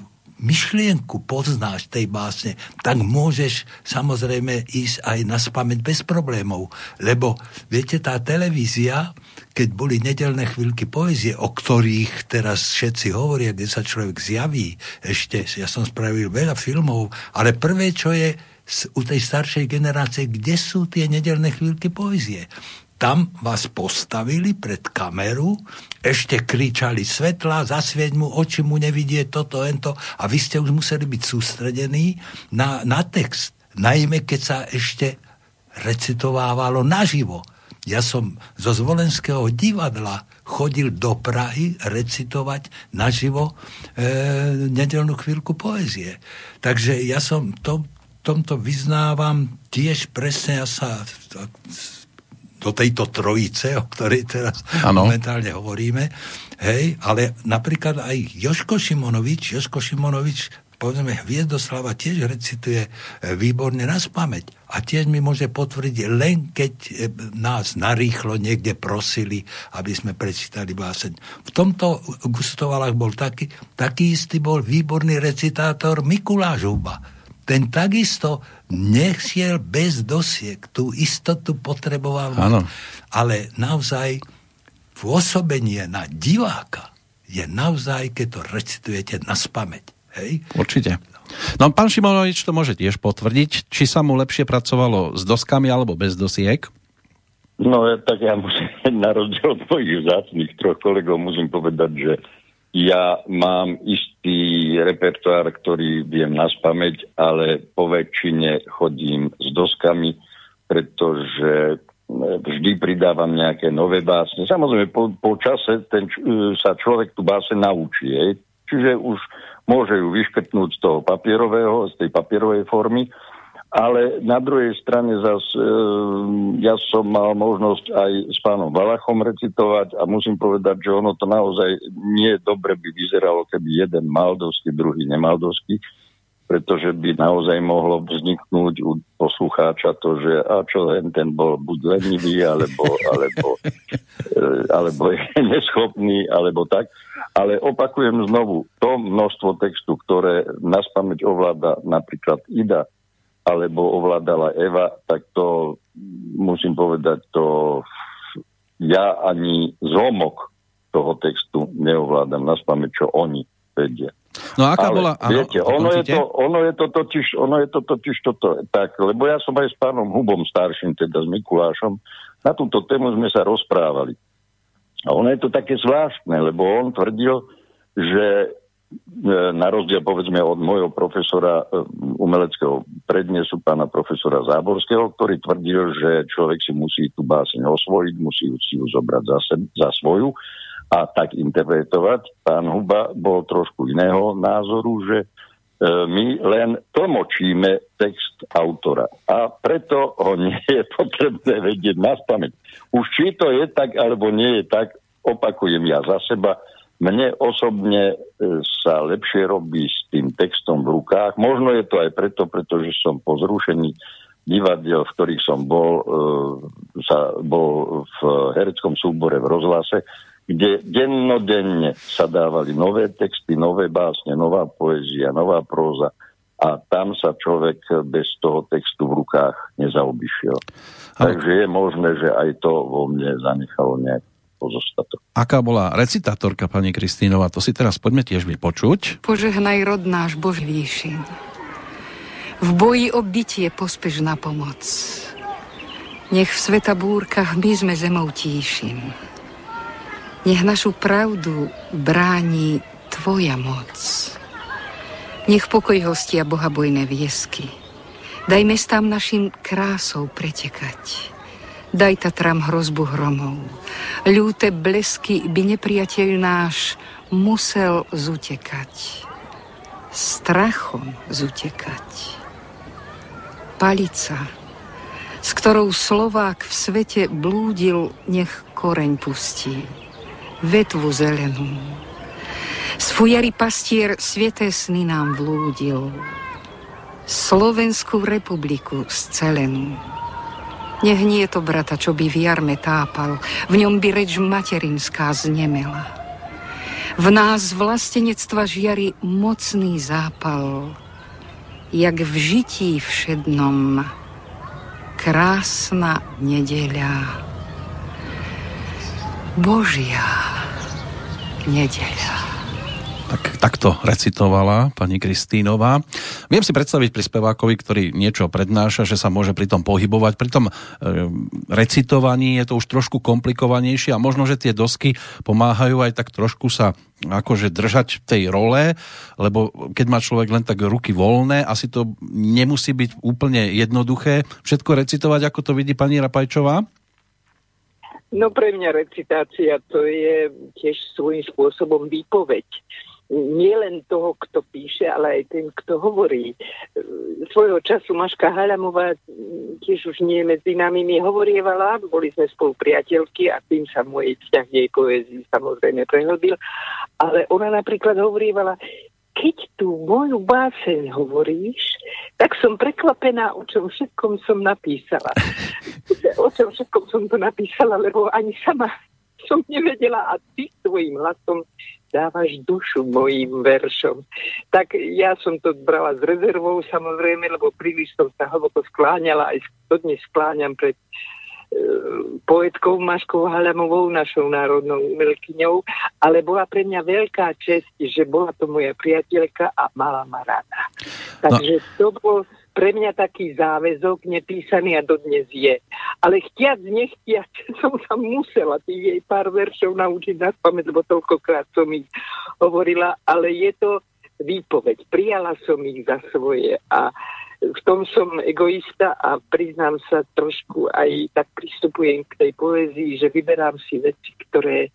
myšlienku poznáš tej básne, tak môžeš samozrejme ísť aj na spameť bez problémov. Lebo, viete, tá televízia, keď boli nedelné chvíľky poezie, o ktorých teraz všetci hovoria, kde sa človek zjaví, ešte, ja som spravil veľa filmov, ale prvé, čo je u tej staršej generácie, kde sú tie nedelné chvíľky poezie tam vás postavili pred kameru, ešte kričali svetla, zasvieť mu, oči mu nevidie, toto, ento, a vy ste už museli byť sústredení na, na text. Najmä, keď sa ešte recitovávalo naživo. Ja som zo Zvolenského divadla chodil do Prahy recitovať naživo e, nedelnú chvíľku poezie. Takže ja som to, tomto vyznávam tiež presne, ja sa do tejto trojice, o ktorej teraz ano. momentálne hovoríme. Hej, ale napríklad aj Joško Šimonovič, Joško Šimonovič povedzme, Hviezdoslava tiež recituje e, výborne na spameť. A tiež mi môže potvrdiť, len keď e, nás narýchlo niekde prosili, aby sme prečítali báseň. V tomto Gustovalách bol taký, taký istý bol výborný recitátor Mikuláš Huba ten takisto nechiel bez dosiek. Tú istotu potreboval. Ano. Ale naozaj pôsobenie na diváka je naozaj, keď to recitujete na spameť. Hej? Určite. No pán Šimonovič to môže tiež potvrdiť, či sa mu lepšie pracovalo s doskami alebo bez dosiek? No tak ja musím, na rozdiel od mojich zácných troch kolegov musím povedať, že ja mám istý repertoár, ktorý viem naspameť, ale po väčšine chodím s doskami, pretože vždy pridávam nejaké nové básne. Samozrejme, po, po čase ten, sa človek tú básne naučí. Čiže už môže ju vyškrtnúť z toho papierového, z tej papierovej formy ale na druhej strane zas, e, ja som mal možnosť aj s pánom Valachom recitovať a musím povedať, že ono to naozaj nie dobre by vyzeralo, keby jeden mal dosky, druhý nemal dosky, pretože by naozaj mohlo vzniknúť u poslucháča to, že a čo len ten bol buď lenivý, alebo, alebo, e, alebo je neschopný, alebo tak. Ale opakujem znovu, to množstvo textu, ktoré nás pamäť ovláda napríklad Ida, alebo ovládala Eva, tak to musím povedať, to ja ani zlomok toho textu neovládam na spamäť, čo oni vedia. No aká Ale, bola... Viete, ono je, to, ono je to totiž, ono je to totiž toto, tak, lebo ja som aj s pánom Hubom starším, teda s Mikulášom, na túto tému sme sa rozprávali. A ono je to také zvláštne, lebo on tvrdil, že na rozdiel povedzme od môjho profesora e, umeleckého prednesu, pána profesora Záborského, ktorý tvrdil, že človek si musí tú báseň osvojiť, musí si ju zobrať za, se, za svoju a tak interpretovať. Pán Huba bol trošku iného názoru, že e, my len tlmočíme text autora a preto ho nie je potrebné vedieť na spameť. Už či to je tak, alebo nie je tak, opakujem ja za seba, mne osobne e, sa lepšie robí s tým textom v rukách. Možno je to aj preto, pretože som po zrušení divadiel, v ktorých som bol, e, sa, bol v hereckom súbore v rozhlase, kde dennodenne sa dávali nové texty, nové básne, nová poézia, nová próza a tam sa človek bez toho textu v rukách nezaobišiel. Ale... Takže je možné, že aj to vo mne zanechalo nejaký pozostatok. Aká bola recitátorka pani Kristínova, to si teraz poďme tiež vypočuť. Požehnaj rod náš Bož výšin. V boji o bytie pospež na pomoc. Nech v sveta búrkach my sme zemou tíšim. Nech našu pravdu bráni Tvoja moc. Nech pokoj hostia bohabojné viesky. Daj mestám našim krásou pretekať. Daj Tatram hrozbu hromov. Ľúte blesky by nepriateľ náš musel zutekať. Strachom zutekať. Palica, s ktorou Slovák v svete blúdil, nech koreň pustí. Vetvu zelenú. Z fujary pastier sveté sny nám vlúdil. Slovenskú republiku scelenú. Nech nie to brata, čo by v jarme tápal, v ňom by reč materinská znemela. V nás vlastenectva žiari mocný zápal, jak v žití všednom krásna nedeľa. Božia nedeľa. Tak, takto recitovala pani Kristínová. Viem si predstaviť pri spevákovi, ktorý niečo prednáša, že sa môže pri tom pohybovať. Pri tom e, recitovaní je to už trošku komplikovanejšie a možno, že tie dosky pomáhajú aj tak trošku sa akože držať tej role, lebo keď má človek len tak ruky voľné, asi to nemusí byť úplne jednoduché. Všetko recitovať, ako to vidí pani Rapajčová? No pre mňa recitácia to je tiež svojím spôsobom výpoveď nie len toho, kto píše, ale aj ten, kto hovorí. Svojho času Maška Halamová tiež už nie medzi nami mi hovorievala, boli sme spolu priateľky a tým sa môj vzťah jej poezii samozrejme prehlbil, ale ona napríklad hovorievala, keď tú moju báseň hovoríš, tak som prekvapená, o čom všetkom som napísala. o čom všetkom som to napísala, lebo ani sama som nevedela a ty svojim hlasom dávaš dušu mojim veršom. Tak ja som to brala s rezervou samozrejme, lebo príliš som sa hlboko skláňala, aj to dnes skláňam pred e, poetkou Maškou Halamovou, našou národnou umelkyňou, ale bola pre mňa veľká čest, že bola to moja priateľka a mala ma rada. No. Takže no. to bol pre mňa taký záväzok nepísaný a dodnes je. Ale chtiac, nechtiac som sa musela tých jej pár veršov naučiť na spamäť, lebo toľkokrát som ich hovorila, ale je to výpoveď. Prijala som ich za svoje a v tom som egoista a priznám sa trošku aj tak pristupujem k tej poézii, že vyberám si veci, ktoré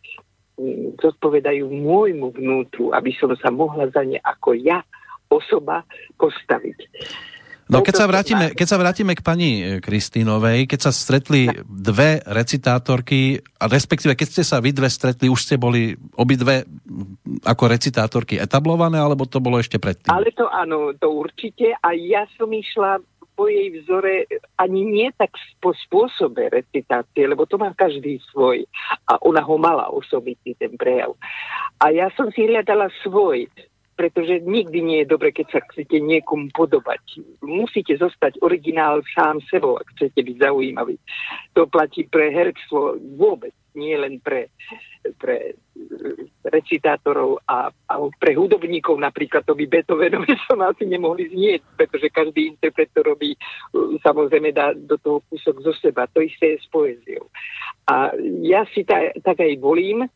mm, zodpovedajú môjmu vnútru, aby som sa mohla za ne ako ja osoba postaviť. No keď sa, vrátime, keď sa vrátime k pani e, Kristínovej, keď sa stretli dve recitátorky, a respektíve keď ste sa vy dve stretli, už ste boli obidve ako recitátorky etablované, alebo to bolo ešte predtým? Ale to áno, to určite. A ja som išla po jej vzore ani nie tak po spôsobe recitácie, lebo to má každý svoj. A ona ho mala osobitý, ten prejav. A ja som si hľadala svoj pretože nikdy nie je dobre, keď sa chcete niekomu podobať. Musíte zostať originál sám sebou, ak chcete byť zaujímavý. To platí pre herctvo vôbec, nie len pre, pre recitátorov a, a pre hudobníkov napríklad to by Beethovenovi asi nemohli znieť, pretože každý interpret to robí, samozrejme dá do toho kúsok zo seba. To isté je s poéziou. A ja si ta, tak aj volím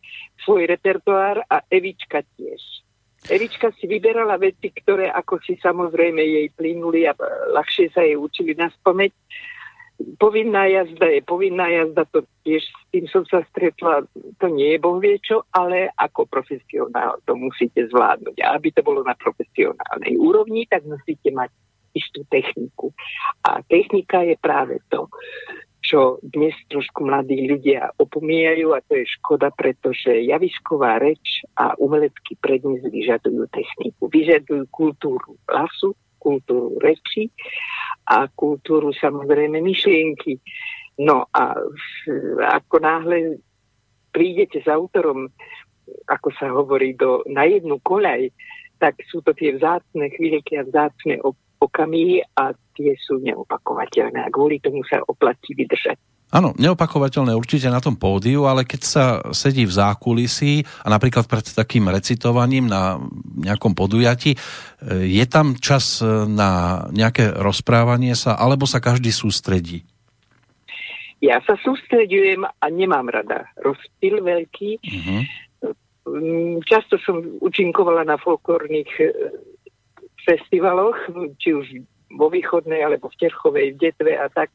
svoj repertoár a Evička tiež Erička si vyberala veci, ktoré ako si samozrejme jej plynuli a ľahšie sa jej učili na spomeň. Povinná jazda je povinná jazda, to tiež s tým som sa stretla, to nie je boh vie čo, ale ako profesionál to musíte zvládnuť. A aby to bolo na profesionálnej úrovni, tak musíte mať istú techniku. A technika je práve to, čo dnes trošku mladí ľudia opomíjajú a to je škoda, pretože javisková reč a umelecký prednes vyžadujú techniku. Vyžadujú kultúru hlasu, kultúru reči a kultúru samozrejme myšlienky. No a ako náhle prídete s autorom, ako sa hovorí, do, na jednu koľaj, tak sú to tie vzácne chvíľky a vzácne okamihy a tie sú neopakovateľné a kvôli tomu sa oplatí vydržať. Áno, neopakovateľné určite na tom pódiu, ale keď sa sedí v zákulisí a napríklad pred takým recitovaním na nejakom podujati, e, je tam čas e, na nejaké rozprávanie sa, alebo sa každý sústredí? Ja sa sústredujem a nemám rada rozptyl veľký. Uh-huh. Často som učinkovala na folklórnych e, festivaloch, či už vo východnej alebo v Terchovej, v Detve a tak.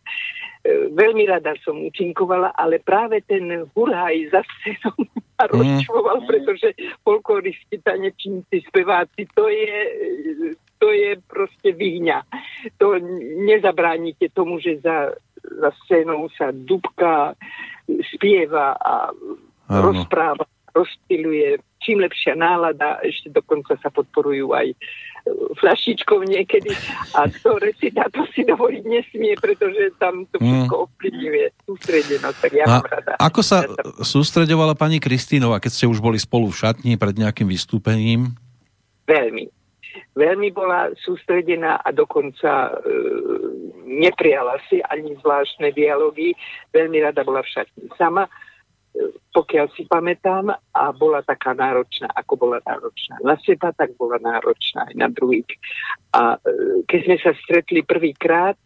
E, veľmi rada som účinkovala, ale práve ten hurhaj za scénou ma mm. rozčvoval, pretože folkloristi, tanečníci, speváci, to je, to je proste vyhňa. To nezabránite tomu, že za, za scénou sa dubka, spieva a Áno. rozpráva, rozptiluje. Čím lepšia nálada, ešte dokonca sa podporujú aj fľašičkou niekedy a to recitátor si dovoliť nesmie, pretože tam to mm. všetko ovplyvňuje sústredenosť, tak ja a mám rada. Ako sa sústredovala pani Kristínova, keď ste už boli spolu v šatni pred nejakým vystúpením? Veľmi. Veľmi bola sústredená a dokonca e, neprijala si ani zvláštne dialógy. Veľmi rada bola v šatni sama pokiaľ si pamätám, a bola taká náročná, ako bola náročná na seba, tak bola náročná aj na druhých. A e, keď sme sa stretli prvýkrát,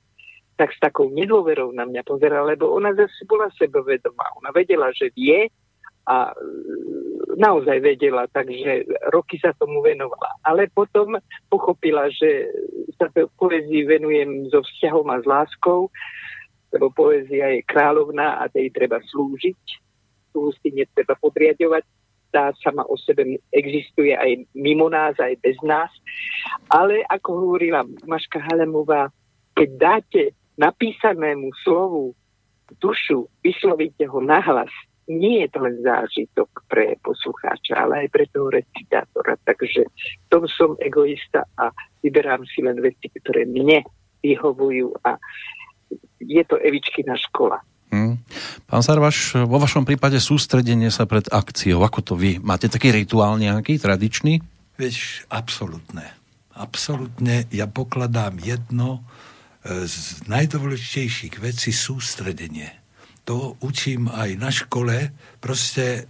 tak s takou nedôverou na mňa pozerala, lebo ona zase bola sebevedomá. Ona vedela, že vie a e, naozaj vedela, takže roky sa tomu venovala. Ale potom pochopila, že sa poezii venujem so vzťahom a s láskou, lebo poézia je kráľovná a tej treba slúžiť tú si netreba podriadovať, tá sama o sebe existuje aj mimo nás, aj bez nás. Ale ako hovorila Maška Halemová, keď dáte napísanému slovu dušu, vyslovíte ho nahlas, nie je to len zážitok pre poslucháča, ale aj pre toho recitátora. Takže v tom som egoista a vyberám si len veci, ktoré mne vyhovujú a je to Evičkina škola. Hmm. Pán Sarvaš, vo vašom prípade sústredenie sa pred akciou, ako to vy? Máte taký rituál nejaký, tradičný? Vieš, absolútne. Absolútne ja pokladám jedno e, z najdôležitejších vecí sústredenie. To učím aj na škole, proste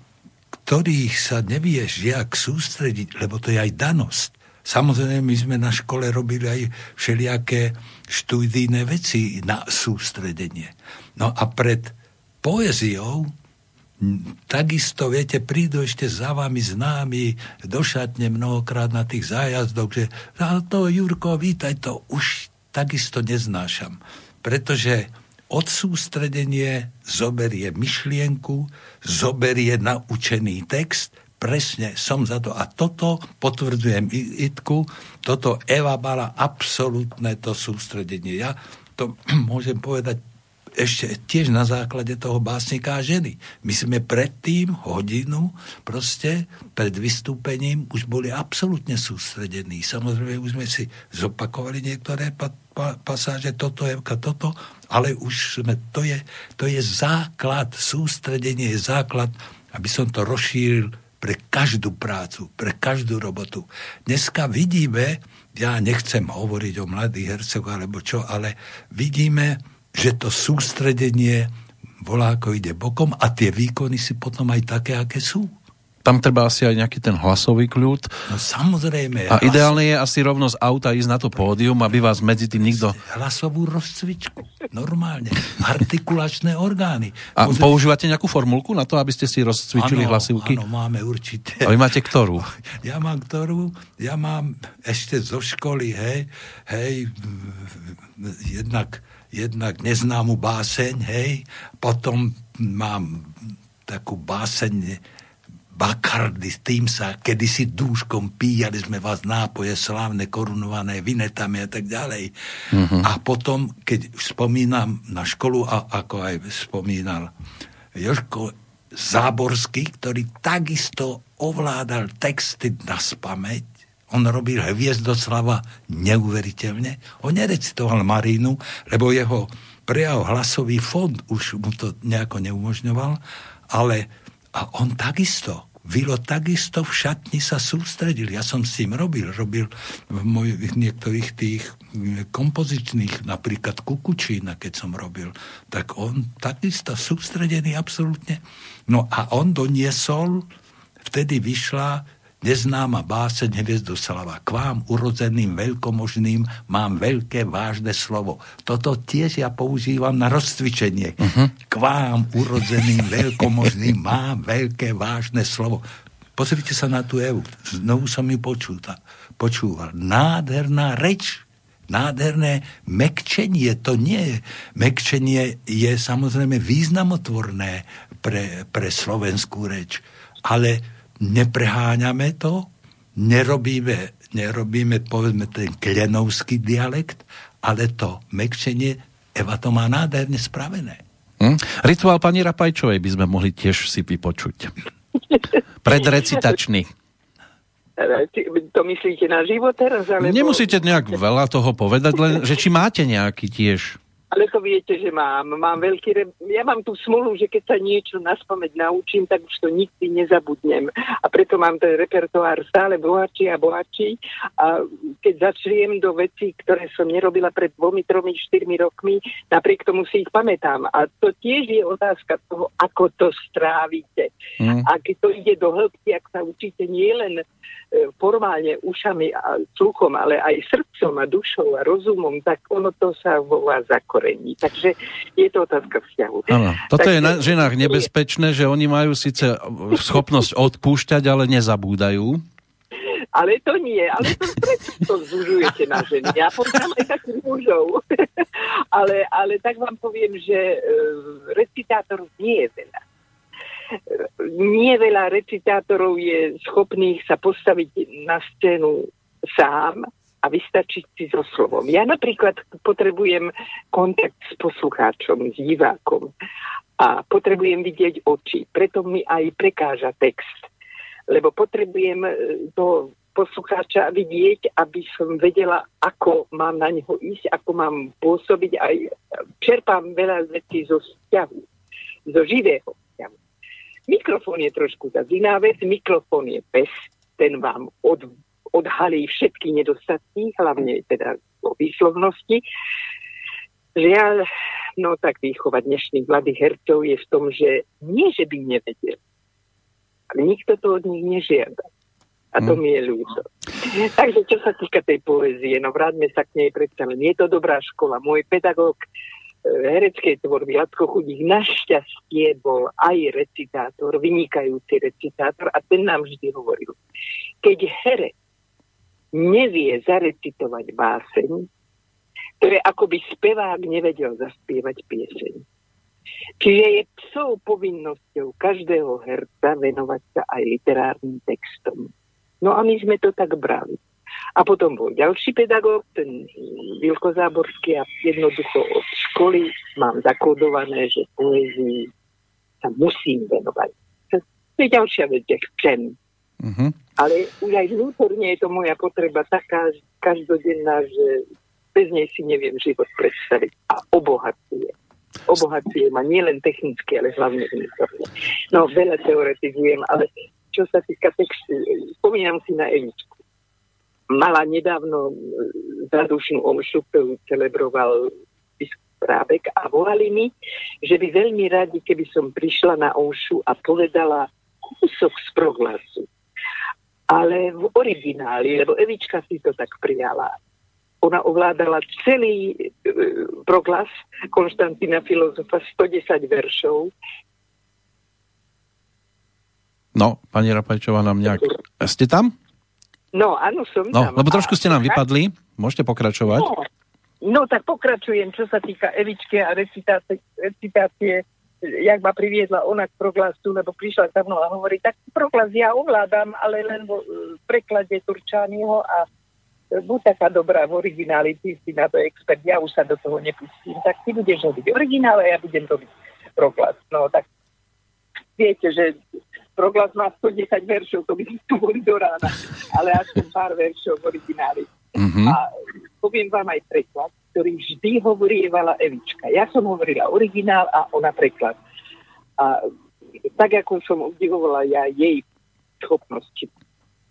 ktorých sa nevieš jak sústrediť, lebo to je aj danosť. Samozrejme, my sme na škole robili aj všelijaké študijné veci na sústredenie. No a pred poéziou takisto, viete, prídu ešte za vami známi do šatne mnohokrát na tých zájazdoch, že to, Jurko, vítaj, to už takisto neznášam. Pretože odsústredenie zoberie myšlienku, zoberie naučený text, presne som za to. A toto potvrdzujem Itku, toto Eva mala absolútne to sústredenie. Ja to môžem povedať ešte tiež na základe toho básnika a ženy. My sme predtým hodinu proste pred vystúpením už boli absolútne sústredení. Samozrejme už sme si zopakovali niektoré pa, pa, pasáže, toto je toto, ale už sme, to je, to je základ, sústredenie je základ, aby som to rozšíril pre každú prácu, pre každú robotu. Dneska vidíme, ja nechcem hovoriť o mladých hercoch alebo čo, ale vidíme, že to sústredenie volá ako ide bokom a tie výkony si potom aj také, aké sú. Tam treba asi aj nejaký ten hlasový kľud. No samozrejme. A hlas... ideálne je asi rovno z auta ísť na to pódium, aby vás medzi tým nikto... Hlasovú rozcvičku. Normálne. Artikulačné orgány. A Môže... používate nejakú formulku na to, aby ste si rozcvičili ano, hlasivky? Áno, máme určite. A vy máte ktorú? Ja mám ktorú? Ja mám ešte zo školy, hej, hej, jednak jednak neznámu báseň, hej, potom mám takú báseň Bakardy, s tým sa kedysi dúškom píjali sme vás nápoje slávne, korunované vinetami a tak ďalej. Mm-hmm. A potom, keď spomínam na školu, a ako aj spomínal Joško Záborský, ktorý takisto ovládal texty na spameť, on robil Hviezdoslava neuveriteľne. On nerecitoval Marínu, lebo jeho prejav hlasový fond už mu to nejako neumožňoval, ale A on takisto Vilo takisto v šatni sa sústredil. Ja som s tým robil. Robil v mojich niektorých tých kompozičných, napríklad Kukučína, keď som robil, tak on takisto sústredený absolútne. No a on doniesol, vtedy vyšla neznáma báseň Hviezdoslava. K vám, urodzeným veľkomožným, mám veľké vážne slovo. Toto tiež ja používam na rozcvičenie. Uh-huh. K vám, urodzeným veľkomožným, mám veľké vážne slovo. Pozrite sa na tú Evu. Znovu som ju počúta, počúval. Nádherná reč, nádherné mekčenie. To nie je. Mekčenie je samozrejme významotvorné pre, pre slovenskú reč. Ale nepreháňame to, nerobíme, nerobíme povedzme ten klenovský dialekt, ale to mekčenie, Eva to má nádherne spravené. Hm? Rituál pani Rapajčovej by sme mohli tiež si vypočuť. Predrecitačný. To myslíte na život teraz? Alebo... Nemusíte nejak veľa toho povedať, len že či máte nejaký tiež. Ale to viete, že mám. Mám veľký... Re... Ja mám tú smolu, že keď sa niečo na spameť naučím, tak už to nikdy nezabudnem. A preto mám ten repertoár stále bohatší a bohatší. A keď začriem do vecí, ktoré som nerobila pred dvomi, tromi, štyrmi rokmi, napriek tomu si ich pamätám. A to tiež je otázka toho, ako to strávite. Mm. A keď to ide do hĺbky, ak sa učíte nielen E, formálne ušami a sluchom, ale aj srdcom a dušou a rozumom, tak ono to sa vo vás zakorení. Takže je to otázka vzťahu. Ano. Toto Takže, je na ženách nebezpečné, že oni majú síce schopnosť odpúšťať, ale nezabúdajú. Ale to nie, ale to prečo to zužujete na ženy. Ja poznám aj takých mužov. ale, ale tak vám poviem, že e, recitátorov nie je veľa nie veľa recitátorov je schopných sa postaviť na scénu sám a vystačiť si so slovom. Ja napríklad potrebujem kontakt s poslucháčom, s divákom a potrebujem vidieť oči. Preto mi aj prekáža text. Lebo potrebujem e, to poslucháča vidieť, aby som vedela, ako mám na neho ísť, ako mám pôsobiť. Aj čerpám veľa vecí zo vzťahu, zo živého Mikrofón je trošku tak iná vec. Mikrofón je pes, ten vám od, odhalí všetky nedostatky, hlavne teda vo výslovnosti. Žiaľ, no tak výchova dnešných mladých hercov je v tom, že nie, že by nevedel, ale nikto to od nich nežiada. A to hm. mi je ľúto. Takže čo sa týka tej poezie, no vráťme sa k nej predsa len. Je to dobrá škola. Môj pedagóg hereckej tvorby Jacko Chudík našťastie bol aj recitátor, vynikajúci recitátor a ten nám vždy hovoril, keď herec nevie zarecitovať báseň, to je ako by spevák nevedel zaspievať pieseň. Čiže je psou povinnosťou každého herca venovať sa aj literárnym textom. No a my sme to tak brali. A potom bol ďalší pedagóg, ten Vilko Záborský a jednoducho od školy mám zakódované, že poezii sa musím venovať. To je ďalšia vec, že chcem. Uh-huh. Ale už aj vnútorne je to moja potreba taká každodenná, že bez nej si neviem život predstaviť. A obohacuje. Obohacuje ma nielen technicky, ale hlavne vnútorne. No, veľa teoretizujem, ale čo sa týka textu, spomínam si na Evičku mala nedávno e, zadušnú omšu, ktorú celebroval Prábek a volali mi, že by veľmi radi, keby som prišla na omšu a povedala kúsok z proglasu. Ale v origináli, lebo Evička si to tak prijala. Ona ovládala celý e, proglas Konštantína filozofa, 110 veršov. No, pani Rapajčová nám nejak... Ste tam? No, áno, som no, tam. Lebo trošku ste nám vypadli, môžete pokračovať. No, no tak pokračujem, čo sa týka Evičky a recitácie, recitácie jak ma priviedla ona k proglasu, lebo prišla za mnou a hovorí, tak proglas ja ovládam, ale len v preklade Turčányho a buď taká dobrá v origináli, ty si na to expert, ja už sa do toho nepustím, tak ty budeš robiť originál a ja budem robiť proglas. No tak viete, že proglas má 110 veršov, to by tu boli do rána, ale aspoň pár veršov v origináli. Mm-hmm. A poviem vám aj preklad, ktorý vždy hovorievala Evička. Ja som hovorila originál a ona preklad. A tak ako som obdivovala ja jej schopnosti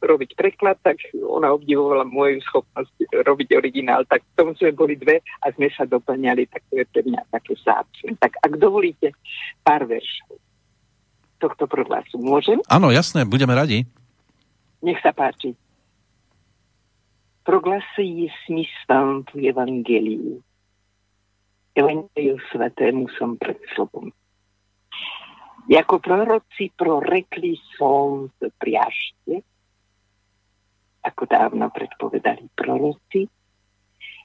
robiť preklad, tak ona obdivovala moju schopnosť robiť originál. Tak v tom sme boli dve a sme sa doplňali, tak to je pre mňa také zácne. Tak ak dovolíte pár veršov tohto proglasu. Môžem? Áno, jasné, budeme radi. Nech sa páči. Proglas je smyslom v Evangeliu. Evangeliu svatému som pred slobom. Jako proroci prorekli slnce priašte, ako dávno predpovedali proroci,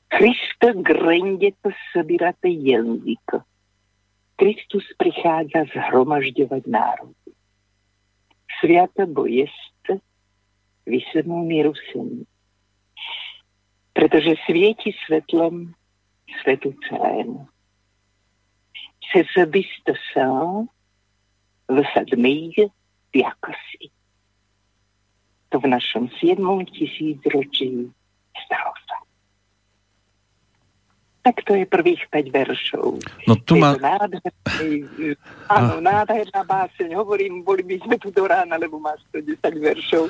Krista grendete sabirate jazyka. Kristus prichádza zhromažďovať národy. Sviata bo jest vysemou rusení. Pretože svieti svetlom svetu celému. Se byste sám v sadmých jakosti to v našom 7. tisícročí stalo sa. Tak to je prvých 5 veršov. No tu má... áno, nádherná báseň. Hovorím, boli by sme tu do rána, lebo má 110 veršov.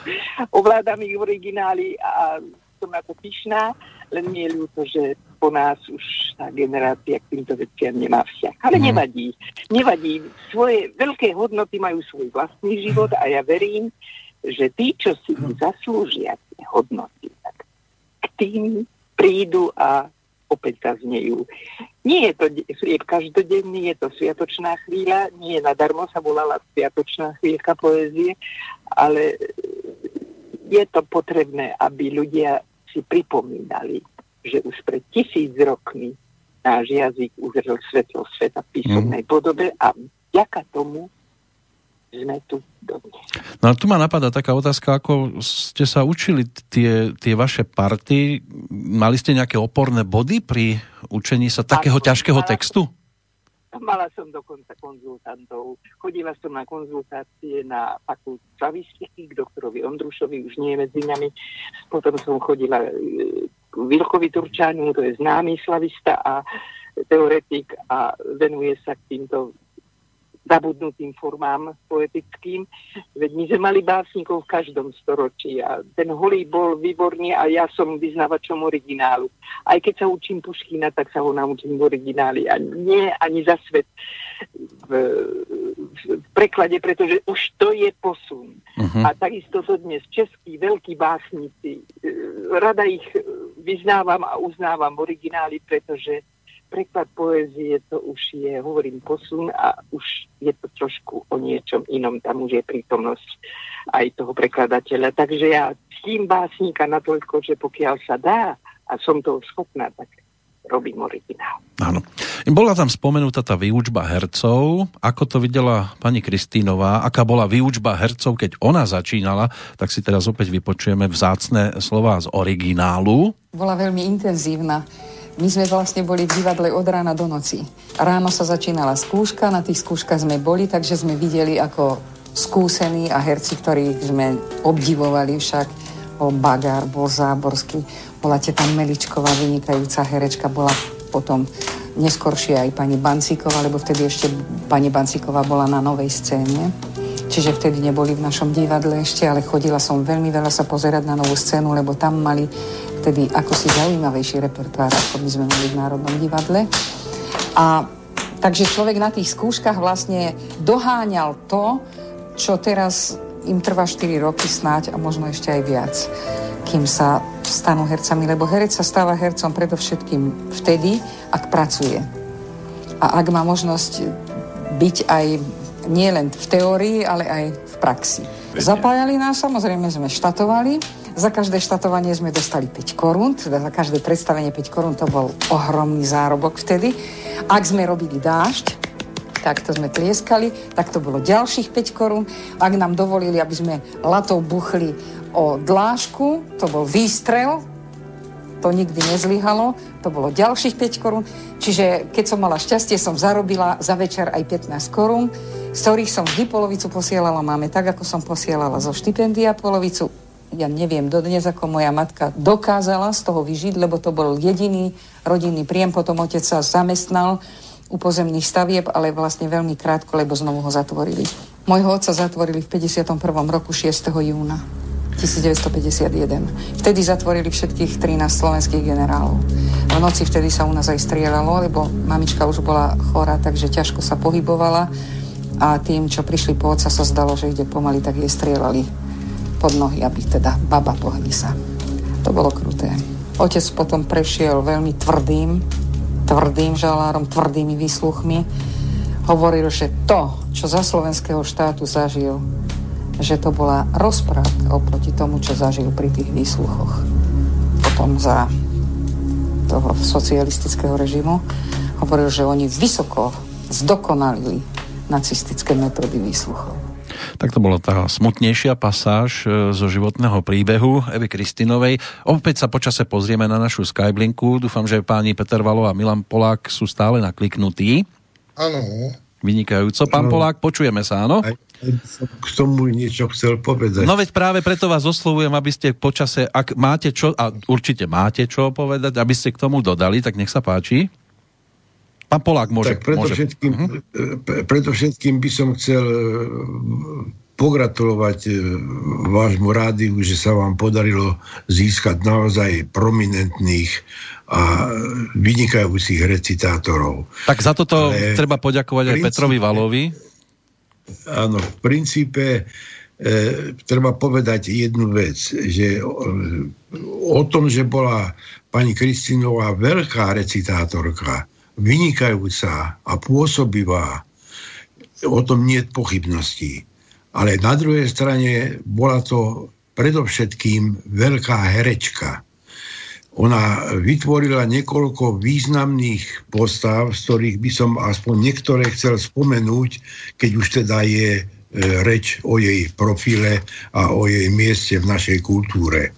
Ovládam ich v origináli a som na to pyšná, len mi je ľúto, že po nás už tá generácia k týmto veciam nemá vzťah. Ale mm. nevadí. Nevadí. Svoje veľké hodnoty majú svoj vlastný život a ja verím, že tí, čo si zaslúžia tie hodnoty, tak k tým prídu a opäť zaznejú. Nie je to chlieb každodenný, je to sviatočná chvíľa, nie nadarmo sa volala sviatočná chvíľka poézie, ale je to potrebné, aby ľudia si pripomínali, že už pred tisíc rokmi náš jazyk uzrel svetlo sveta v písomnej mm. podobe a vďaka tomu sme tu dodnes. No a tu ma napadá taká otázka, ako ste sa učili tie, tie vaše party. Mali ste nejaké oporné body pri učení sa takého ťažkého textu? Mala som dokonca konzultantov. Chodila som na konzultácie na fakultu slavistiky k doktorovi Ondrušovi, už nie medzi nami. Potom som chodila e, k Vilkovi Turčánu, to je známy slavista a teoretik a venuje sa k týmto zabudnutým formám poetickým. Veď my sme mali básnikov v každom storočí a ten holý bol výborný a ja som vyznávačom originálu. Aj keď sa učím Puškina, tak sa ho naučím v origináli a nie ani za svet v, v preklade, pretože už to je posun. Uh-huh. A takisto to dnes českí veľkí básnici, rada ich vyznávam a uznávam v origináli, pretože preklad poézie to už je, hovorím, posun a už je to trošku o niečom inom. Tam už je prítomnosť aj toho prekladateľa. Takže ja tým básnika natoľko, že pokiaľ sa dá a som toho schopná, tak robím originál. Áno. Bola tam spomenutá tá výučba hercov. Ako to videla pani Kristínová? Aká bola výučba hercov, keď ona začínala? Tak si teraz opäť vypočujeme vzácne slova z originálu. Bola veľmi intenzívna. My sme vlastne boli v divadle od rána do noci. Ráno sa začínala skúška, na tých skúškach sme boli, takže sme videli ako skúsení a herci, ktorých sme obdivovali však. Bol Bagár, bol Záborský, bola teta Meličková, vynikajúca herečka, bola potom neskoršie aj pani Bancíková, lebo vtedy ešte pani Bancíková bola na novej scéne. Čiže vtedy neboli v našom divadle ešte, ale chodila som veľmi veľa sa pozerať na novú scénu, lebo tam mali vtedy ako si zaujímavejší repertoár, ako by sme mali v Národnom divadle. A takže človek na tých skúškach vlastne doháňal to, čo teraz im trvá 4 roky snáď a možno ešte aj viac, kým sa stanú hercami, lebo herec sa stáva hercom predovšetkým vtedy, ak pracuje. A ak má možnosť byť aj nielen v teórii, ale aj v praxi. Zapájali nás, samozrejme sme štatovali, za každé štatovanie sme dostali 5 korún, teda za každé predstavenie 5 korún, to bol ohromný zárobok vtedy. Ak sme robili dážď, tak to sme tlieskali, tak to bolo ďalších 5 korún. Ak nám dovolili, aby sme latou buchli o dlážku, to bol výstrel, to nikdy nezlyhalo, to bolo ďalších 5 korún. Čiže keď som mala šťastie, som zarobila za večer aj 15 korún, z ktorých som vždy polovicu posielala máme, tak ako som posielala zo štipendia polovicu, ja neviem dodnes, ako moja matka dokázala z toho vyžiť, lebo to bol jediný rodinný príjem. Potom otec sa zamestnal u pozemných stavieb, ale vlastne veľmi krátko, lebo znovu ho zatvorili. Môjho otca zatvorili v 51. roku 6. júna 1951. Vtedy zatvorili všetkých 13 slovenských generálov. V noci vtedy sa u nás aj strieľalo, lebo mamička už bola chorá, takže ťažko sa pohybovala a tým, čo prišli po otca, sa zdalo, že ide pomaly, tak jej strieľali pod nohy, aby teda baba pohli sa. To bolo kruté. Otec potom prešiel veľmi tvrdým, tvrdým žalárom, tvrdými výsluchmi. Hovoril, že to, čo za slovenského štátu zažil, že to bola rozprávka oproti tomu, čo zažil pri tých výsluchoch. Potom za toho socialistického režimu hovoril, že oni vysoko zdokonalili nacistické metódy výsluchov. Tak to bola tá smutnejšia pasáž e, zo životného príbehu Evy Kristinovej. Opäť sa počase pozrieme na našu Skyblinku. Dúfam, že páni Peter Valo a Milan Polák sú stále nakliknutí. Áno. Vynikajúco. Pán Polák, počujeme sa, áno? Aj, k tomu niečo chcel povedať. No veď práve preto vás oslovujem, aby ste počase, ak máte čo, a určite máte čo povedať, aby ste k tomu dodali, tak nech sa páči. Pán Polák môže. Tak preto, môže. Všetkým, uh-huh. preto všetkým by som chcel e, pogratulovať e, vášmu rádiu, že sa vám podarilo získať naozaj prominentných a vynikajúcich recitátorov. Tak za toto Ale treba poďakovať aj Petrovi Valovi. Áno, v princípe e, treba povedať jednu vec, že o, o tom, že bola pani Kristinová veľká recitátorka, vynikajúca a pôsobivá, o tom nie je pochybností. Ale na druhej strane bola to predovšetkým veľká herečka. Ona vytvorila niekoľko významných postav, z ktorých by som aspoň niektoré chcel spomenúť, keď už teda je e, reč o jej profile a o jej mieste v našej kultúre.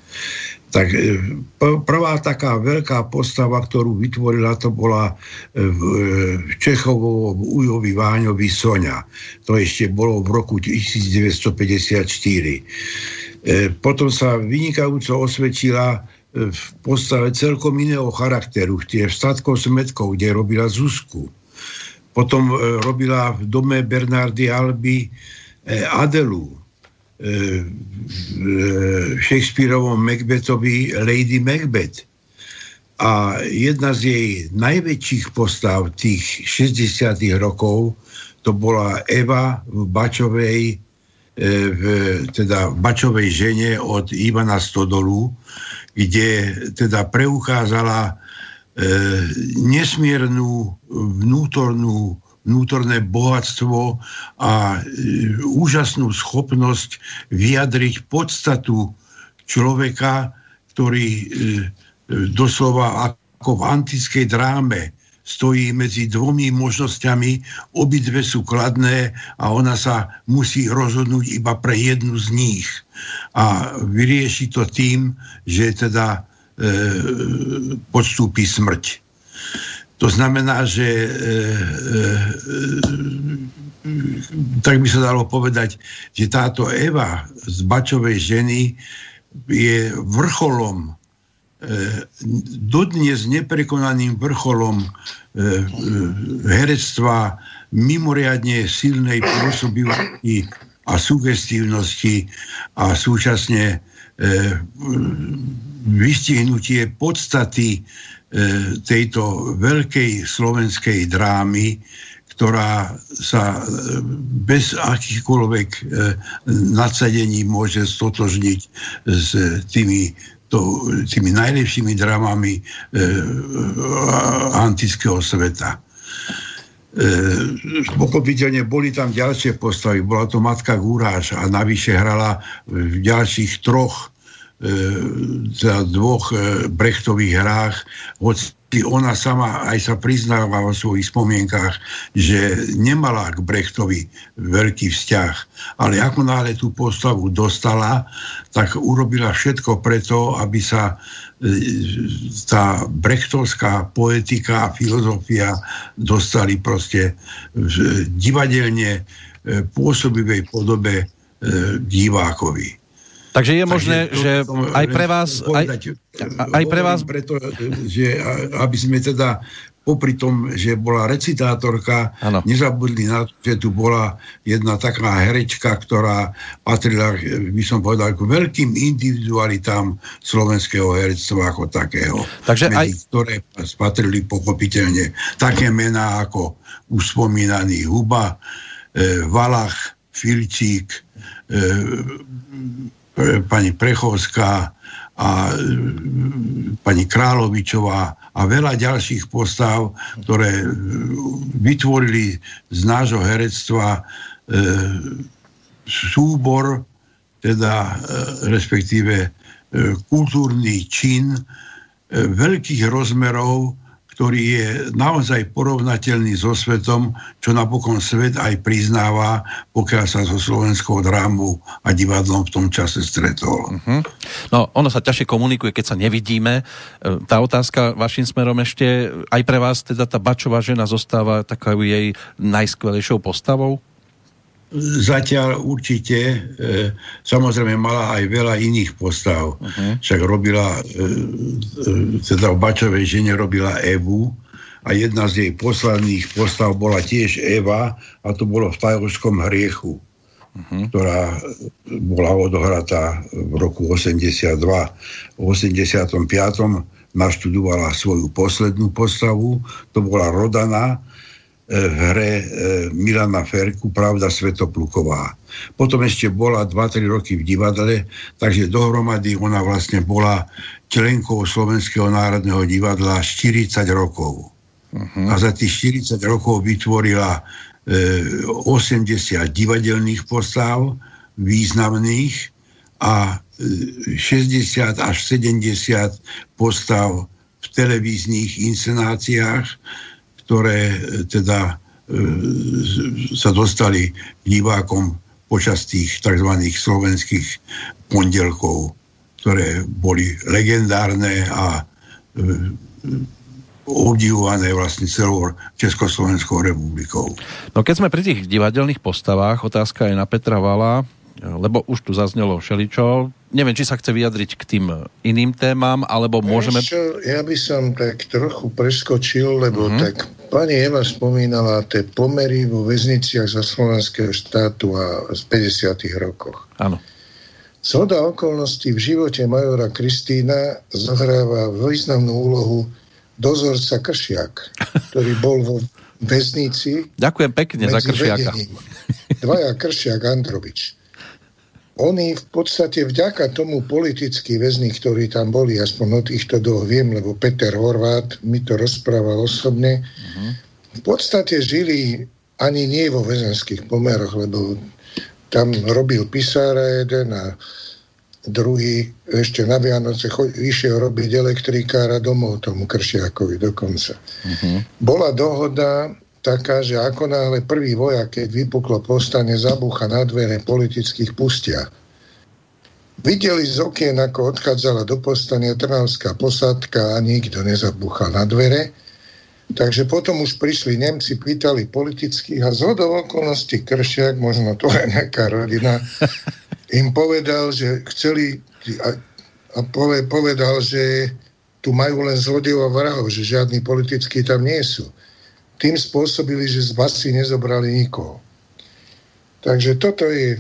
Tak e, prvá taká veľká postava, ktorú vytvorila, to bola e, v Čechovo Ujovi Váňovi Sonia. To ešte bolo v roku 1954. Potom sa vynikajúco osvedčila v postave celkom iného charakteru. Tie v Statko Smetkov, kde robila Zuzku. Potom e, robila v dome Bernardy Alby e, Adelu. E, Shakespeareovom Macbethovi Lady Macbeth. A jedna z jej najväčších postav tých 60 rokov to bola Eva v Bačovej v, teda v Bačovej žene od Ivana Stodolu, kde teda preukázala e, nesmiernu vnútornú vnútorné bohatstvo a e, úžasnú schopnosť vyjadriť podstatu človeka, ktorý e, doslova ako v antickej dráme stojí medzi dvomi možnosťami, obidve sú kladné a ona sa musí rozhodnúť iba pre jednu z nich. A vyrieši to tým, že teda e, podstúpi smrť. To znamená, že e, e, tak by sa dalo povedať, že táto Eva z Bačovej ženy je vrcholom E, dodnes neprekonaným vrcholom e, e, herectva mimoriadne silnej pôsobivosti a sugestívnosti a súčasne vystihnutie podstaty tejto veľkej slovenskej drámy, ktorá sa bez akýchkoľvek nadsadení môže stotožniť s tými to, tými najlepšími dramami e, antického sveta. E, pochopiteľne boli tam ďalšie postavy. Bola to matka Gúráš a navyše hrala v ďalších troch e, za dvoch e, brechtových hrách, hoci ona sama aj sa priznáva vo svojich spomienkách, že nemala k Brechtovi veľký vzťah. Ale ako náhle tú postavu dostala, tak urobila všetko preto, aby sa e, tá brechtovská poetika a filozofia dostali proste v divadelne e, pôsobivej podobe e, divákovi. Takže je možné, Takže že aj pre vás... Aj, aj pre vás... Preto, že aby sme teda popri tom, že bola recitátorka, ano. nezabudli na to, že tu bola jedna taká herečka, ktorá patrila, by som povedal, k veľkým individualitám slovenského herectva ako takého. Takže medzi aj... ktoré patrili pochopiteľne také mená ako už spomínaný Huba, e, Valach, Filčík, e, pani Prechovská a e, pani Královičová a veľa ďalších postav, ktoré e, vytvorili z nášho herectva e, súbor, teda e, respektíve e, kultúrny čin e, veľkých rozmerov, ktorý je naozaj porovnateľný so svetom, čo napokon svet aj priznáva, pokiaľ sa so slovenskou drámou a divadlom v tom čase stretol. Uh-huh. No, ono sa ťažšie komunikuje, keď sa nevidíme. E, tá otázka vašim smerom ešte, aj pre vás teda tá Bačová žena zostáva takou jej najskvelejšou postavou? Zatiaľ určite, e, samozrejme mala aj veľa iných postav. Uh-huh. Však robila, e, e, teda v Bačovej žene robila Evu a jedna z jej posledných postav bola tiež Eva a to bolo v Tajovskom hriechu, uh-huh. ktorá bola odohratá v roku 82. V 85. naštudovala svoju poslednú postavu, to bola Rodana, v hre e, Milana Ferku Pravda Svetopluková. Potom ešte bola 2-3 roky v divadle, takže dohromady ona vlastne bola členkou Slovenského národného divadla 40 rokov. Uh-huh. A za tých 40 rokov vytvorila e, 80 divadelných postav, významných a e, 60 až 70 postav v televíznych inscenáciách, ktoré e, teda e, sa dostali divákom počas tých tzv. slovenských pondelkov, ktoré boli legendárne a e, obdivované vlastne celou Československou republikou. No keď sme pri tých divadelných postavách, otázka je na Petra Vala, lebo už tu zaznelo všeličo. Neviem, či sa chce vyjadriť k tým iným témam, alebo môžeme... Čo, ja by som tak trochu preskočil, lebo uh-huh. tak pani Eva spomínala tie pomery vo väzniciach za slovenského štátu a z 50 rokoch. Áno. Zhoda okolností v živote majora Kristýna zohráva významnú úlohu dozorca Kršiak, ktorý bol vo väznici. Ďakujem pekne za Kršiaka. Vedením. Dvaja Kršiak Androvič oni v podstate vďaka tomu politickí väzni, ktorí tam boli, aspoň o týchto dvoch viem, lebo Peter Horvát mi to rozprával osobne, uh-huh. v podstate žili ani nie vo väzenských pomeroch, lebo tam robil pisára jeden a druhý ešte na Vianoce išiel robiť elektrikára domov tomu Kršiakovi dokonca. Uh-huh. Bola dohoda, taká, že ako náhle prvý vojak, keď vypuklo postane, zabúcha na dvere politických pustia. Videli z okien, ako odchádzala do postania Trnavská posádka a nikto nezabúchal na dvere. Takže potom už prišli Nemci, pýtali politických a zhodov okolností Kršiak, možno to je nejaká rodina, im povedal, že chceli a povedal, že tu majú len zlodejov a vrahov, že žiadni politickí tam nie sú tým spôsobili, že z basy nezobrali nikoho. Takže toto je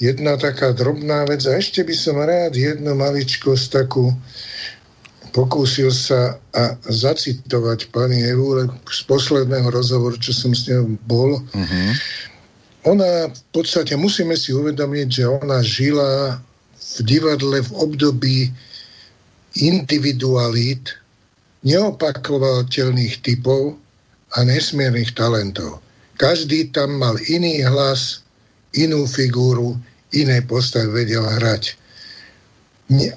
jedna taká drobná vec. A ešte by som rád jednu maličkosť takú pokúsil sa a zacitovať pani Evu z posledného rozhovoru, čo som s ňou bol. Uh-huh. Ona v podstate, musíme si uvedomiť, že ona žila v divadle v období individualít, neopakovateľných typov, a nesmiernych talentov. Každý tam mal iný hlas, inú figúru, iné postavy vedel hrať.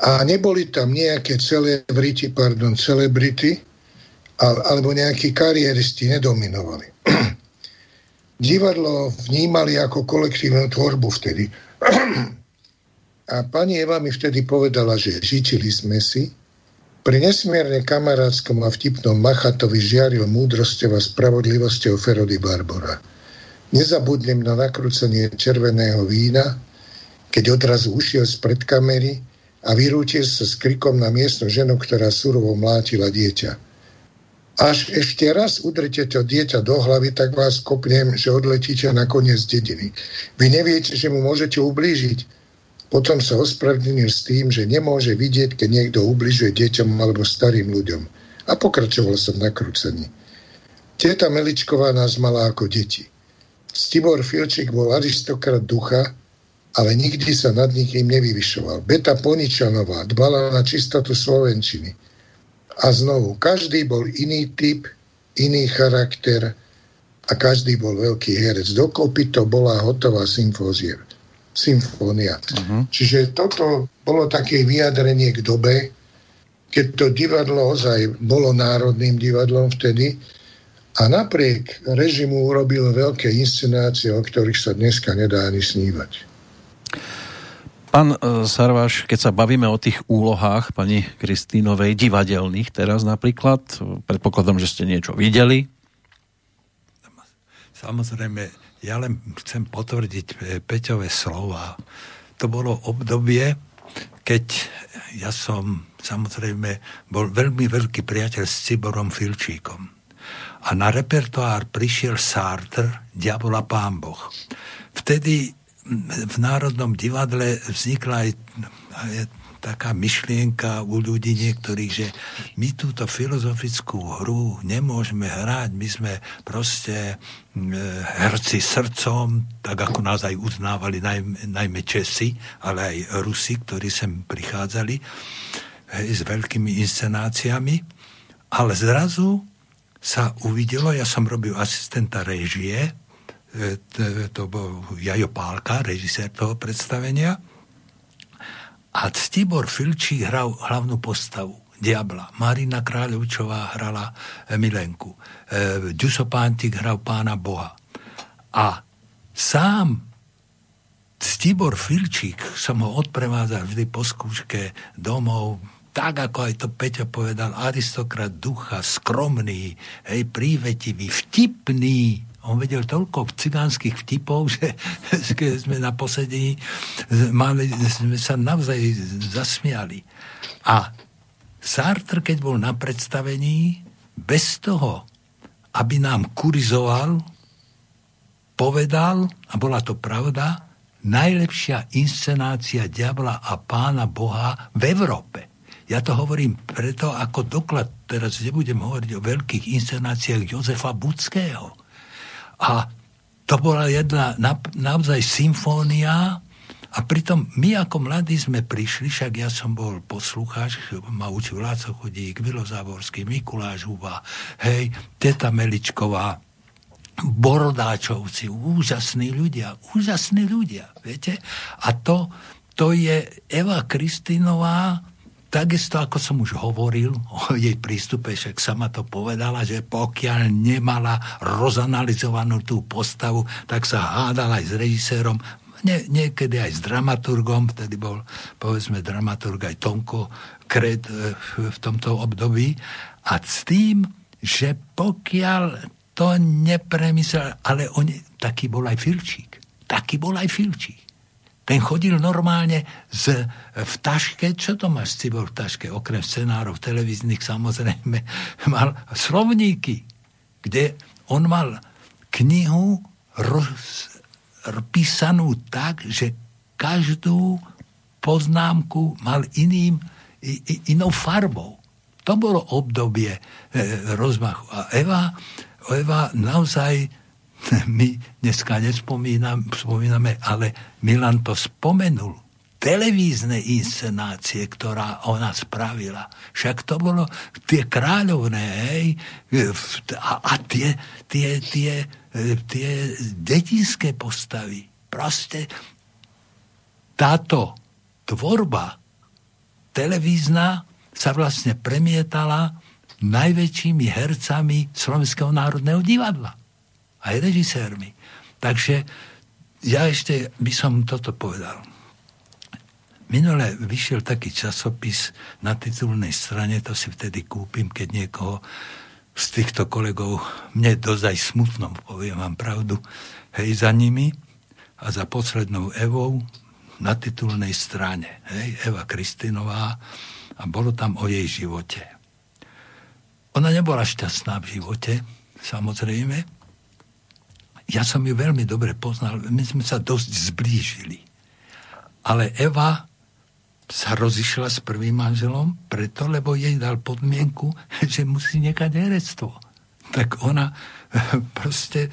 A neboli tam nejaké celebrity, pardon, celebrity, alebo nejakí kariéristi nedominovali. Divadlo vnímali ako kolektívnu tvorbu vtedy. a pani Eva mi vtedy povedala, že žitili sme si, pri nesmierne kamarátskom a vtipnom Machatovi žiaril múdrosťou a spravodlivosťou Ferody Barbora. Nezabudnem na nakrúcenie červeného vína, keď odrazu ušiel spred kamery a vyrútil sa s krikom na miestnu ženu, ktorá surovo mlátila dieťa. Až ešte raz udrite to dieťa do hlavy, tak vás kopnem, že odletíte na koniec dediny. Vy neviete, že mu môžete ublížiť. Potom sa ospravedlnil s tým, že nemôže vidieť, keď niekto ubližuje deťom alebo starým ľuďom. A pokračoval som na krúcení. Teta Meličková nás mala ako deti. Stibor Filčík bol aristokrat ducha, ale nikdy sa nad nikým nevyvyšoval. Beta Poničanová dbala na čistotu Slovenčiny. A znovu, každý bol iný typ, iný charakter a každý bol veľký herec. Dokopy to bola hotová symfózia. Symfónia. Uh-huh. Čiže toto bolo také vyjadrenie k dobe, keď to divadlo ozaj bolo národným divadlom vtedy a napriek režimu urobil veľké inscenácie, o ktorých sa dneska nedá ani snívať. Pán e, Sarváš, keď sa bavíme o tých úlohách pani Kristínovej, divadelných teraz napríklad, predpokladom, že ste niečo videli? Samozrejme, ja len chcem potvrdiť e, Peťové slova. To bolo obdobie, keď ja som samozrejme bol veľmi veľký priateľ s Ciborom Filčíkom. A na repertoár prišiel Sartre, Diabola Pán Boh. Vtedy v Národnom divadle vznikla aj, taká myšlienka u ľudí niektorých, že my túto filozofickú hru nemôžeme hrať, my sme proste e, herci srdcom, tak ako nás aj uznávali najmä, najmä Česi, ale aj Rusi, ktorí sem prichádzali hej, s veľkými inscenáciami. Ale zrazu sa uvidelo, ja som robil asistenta režie, E, to bol Jajo Pálka, režisér toho predstavenia. A Stibor Filčí hral hlavnú postavu Diabla. Marina Kráľovčová hrala Milenku. E, Ďuso Pántik hral pána Boha. A sám Stibor Filčík som ho odprevádzal vždy po skúške domov, tak ako aj to Peťo povedal, aristokrat ducha, skromný, hej, prívetivý, vtipný, on vedel toľko cigánskych vtipov, že keď sme na posedení mali, sme sa navzaj zasmiali. A Sartre, keď bol na predstavení, bez toho, aby nám kurizoval, povedal, a bola to pravda, najlepšia inscenácia diabla a pána Boha v Európe. Ja to hovorím preto ako doklad, teraz nebudem hovoriť o veľkých inscenáciách Jozefa Budského a to bola jedna naozaj symfónia a pritom my ako mladí sme prišli, však ja som bol poslucháč, ma učil Láco Chodík, Vilo Mikuláš Huba, hej, Teta Meličková, Borodáčovci, úžasní ľudia, úžasní ľudia, viete? A to, to je Eva Kristinová, Takisto, ako som už hovoril o jej prístupe, však sama to povedala, že pokiaľ nemala rozanalizovanú tú postavu, tak sa hádala aj s režisérom, nie, niekedy aj s dramaturgom, vtedy bol, povedzme, dramaturg aj Tonko Kret e, v tomto období. A s tým, že pokiaľ to nepremyslel, ale on, taký bol aj Filčík. Taký bol aj Filčík. Ten chodil normálne z, v taške, čo to máš Cibor v taške, okrem scenárov televíznych samozrejme, mal slovníky, kde on mal knihu roz, tak, že každú poznámku mal iným, inou farbou. To bolo obdobie e, rozmachu. A Eva, Eva naozaj my dneska nespomíname, ale Milan to spomenul. Televízne inscenácie, ktorá ona spravila. Však to bolo tie kráľovné, hej, a, a tie, tie, tie, tie detinské postavy. Proste táto tvorba televízna sa vlastne premietala najväčšími hercami Slovenského národného divadla aj režisérmi. Takže ja ešte by som toto povedal. Minule vyšiel taký časopis na titulnej strane, to si vtedy kúpim, keď niekoho z týchto kolegov, mne dozaj smutno, poviem vám pravdu, hej, za nimi a za poslednou Evou na titulnej strane. Hej, Eva Kristinová a bolo tam o jej živote. Ona nebola šťastná v živote, samozrejme. Ja som ju veľmi dobre poznal, my sme sa dosť zblížili. Ale Eva sa rozišla s prvým manželom preto, lebo jej dal podmienku, že musí nechať herectvo. Tak ona proste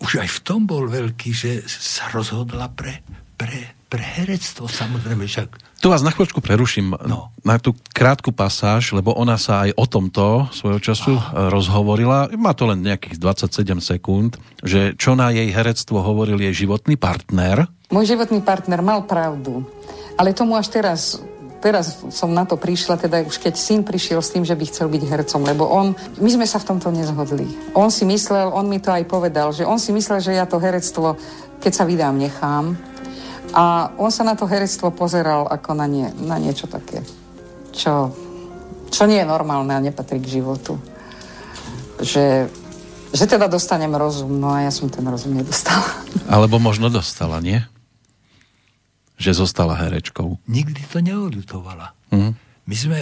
už aj v tom bol veľký, že sa rozhodla pre, pre, pre herectvo, samozrejme však. Tu vás na chvíľočku preruším no. na tú krátku pasáž, lebo ona sa aj o tomto svojho času Aha. rozhovorila. Má to len nejakých 27 sekúnd, že čo na jej herectvo hovoril jej životný partner. Môj životný partner mal pravdu, ale tomu až teraz teraz som na to prišla, teda už keď syn prišiel s tým, že by chcel byť hercom, lebo on, my sme sa v tomto nezhodli. On si myslel, on mi to aj povedal, že on si myslel, že ja to herectvo, keď sa vydám, nechám. A on sa na to herectvo pozeral ako na, nie, na niečo také, čo, čo nie je normálne a nepatrí k životu. Že, že teda dostanem rozum, no a ja som ten rozum nedostala. Alebo možno dostala, nie? že zostala herečkou? Nikdy to neodutovala. Mm. My sme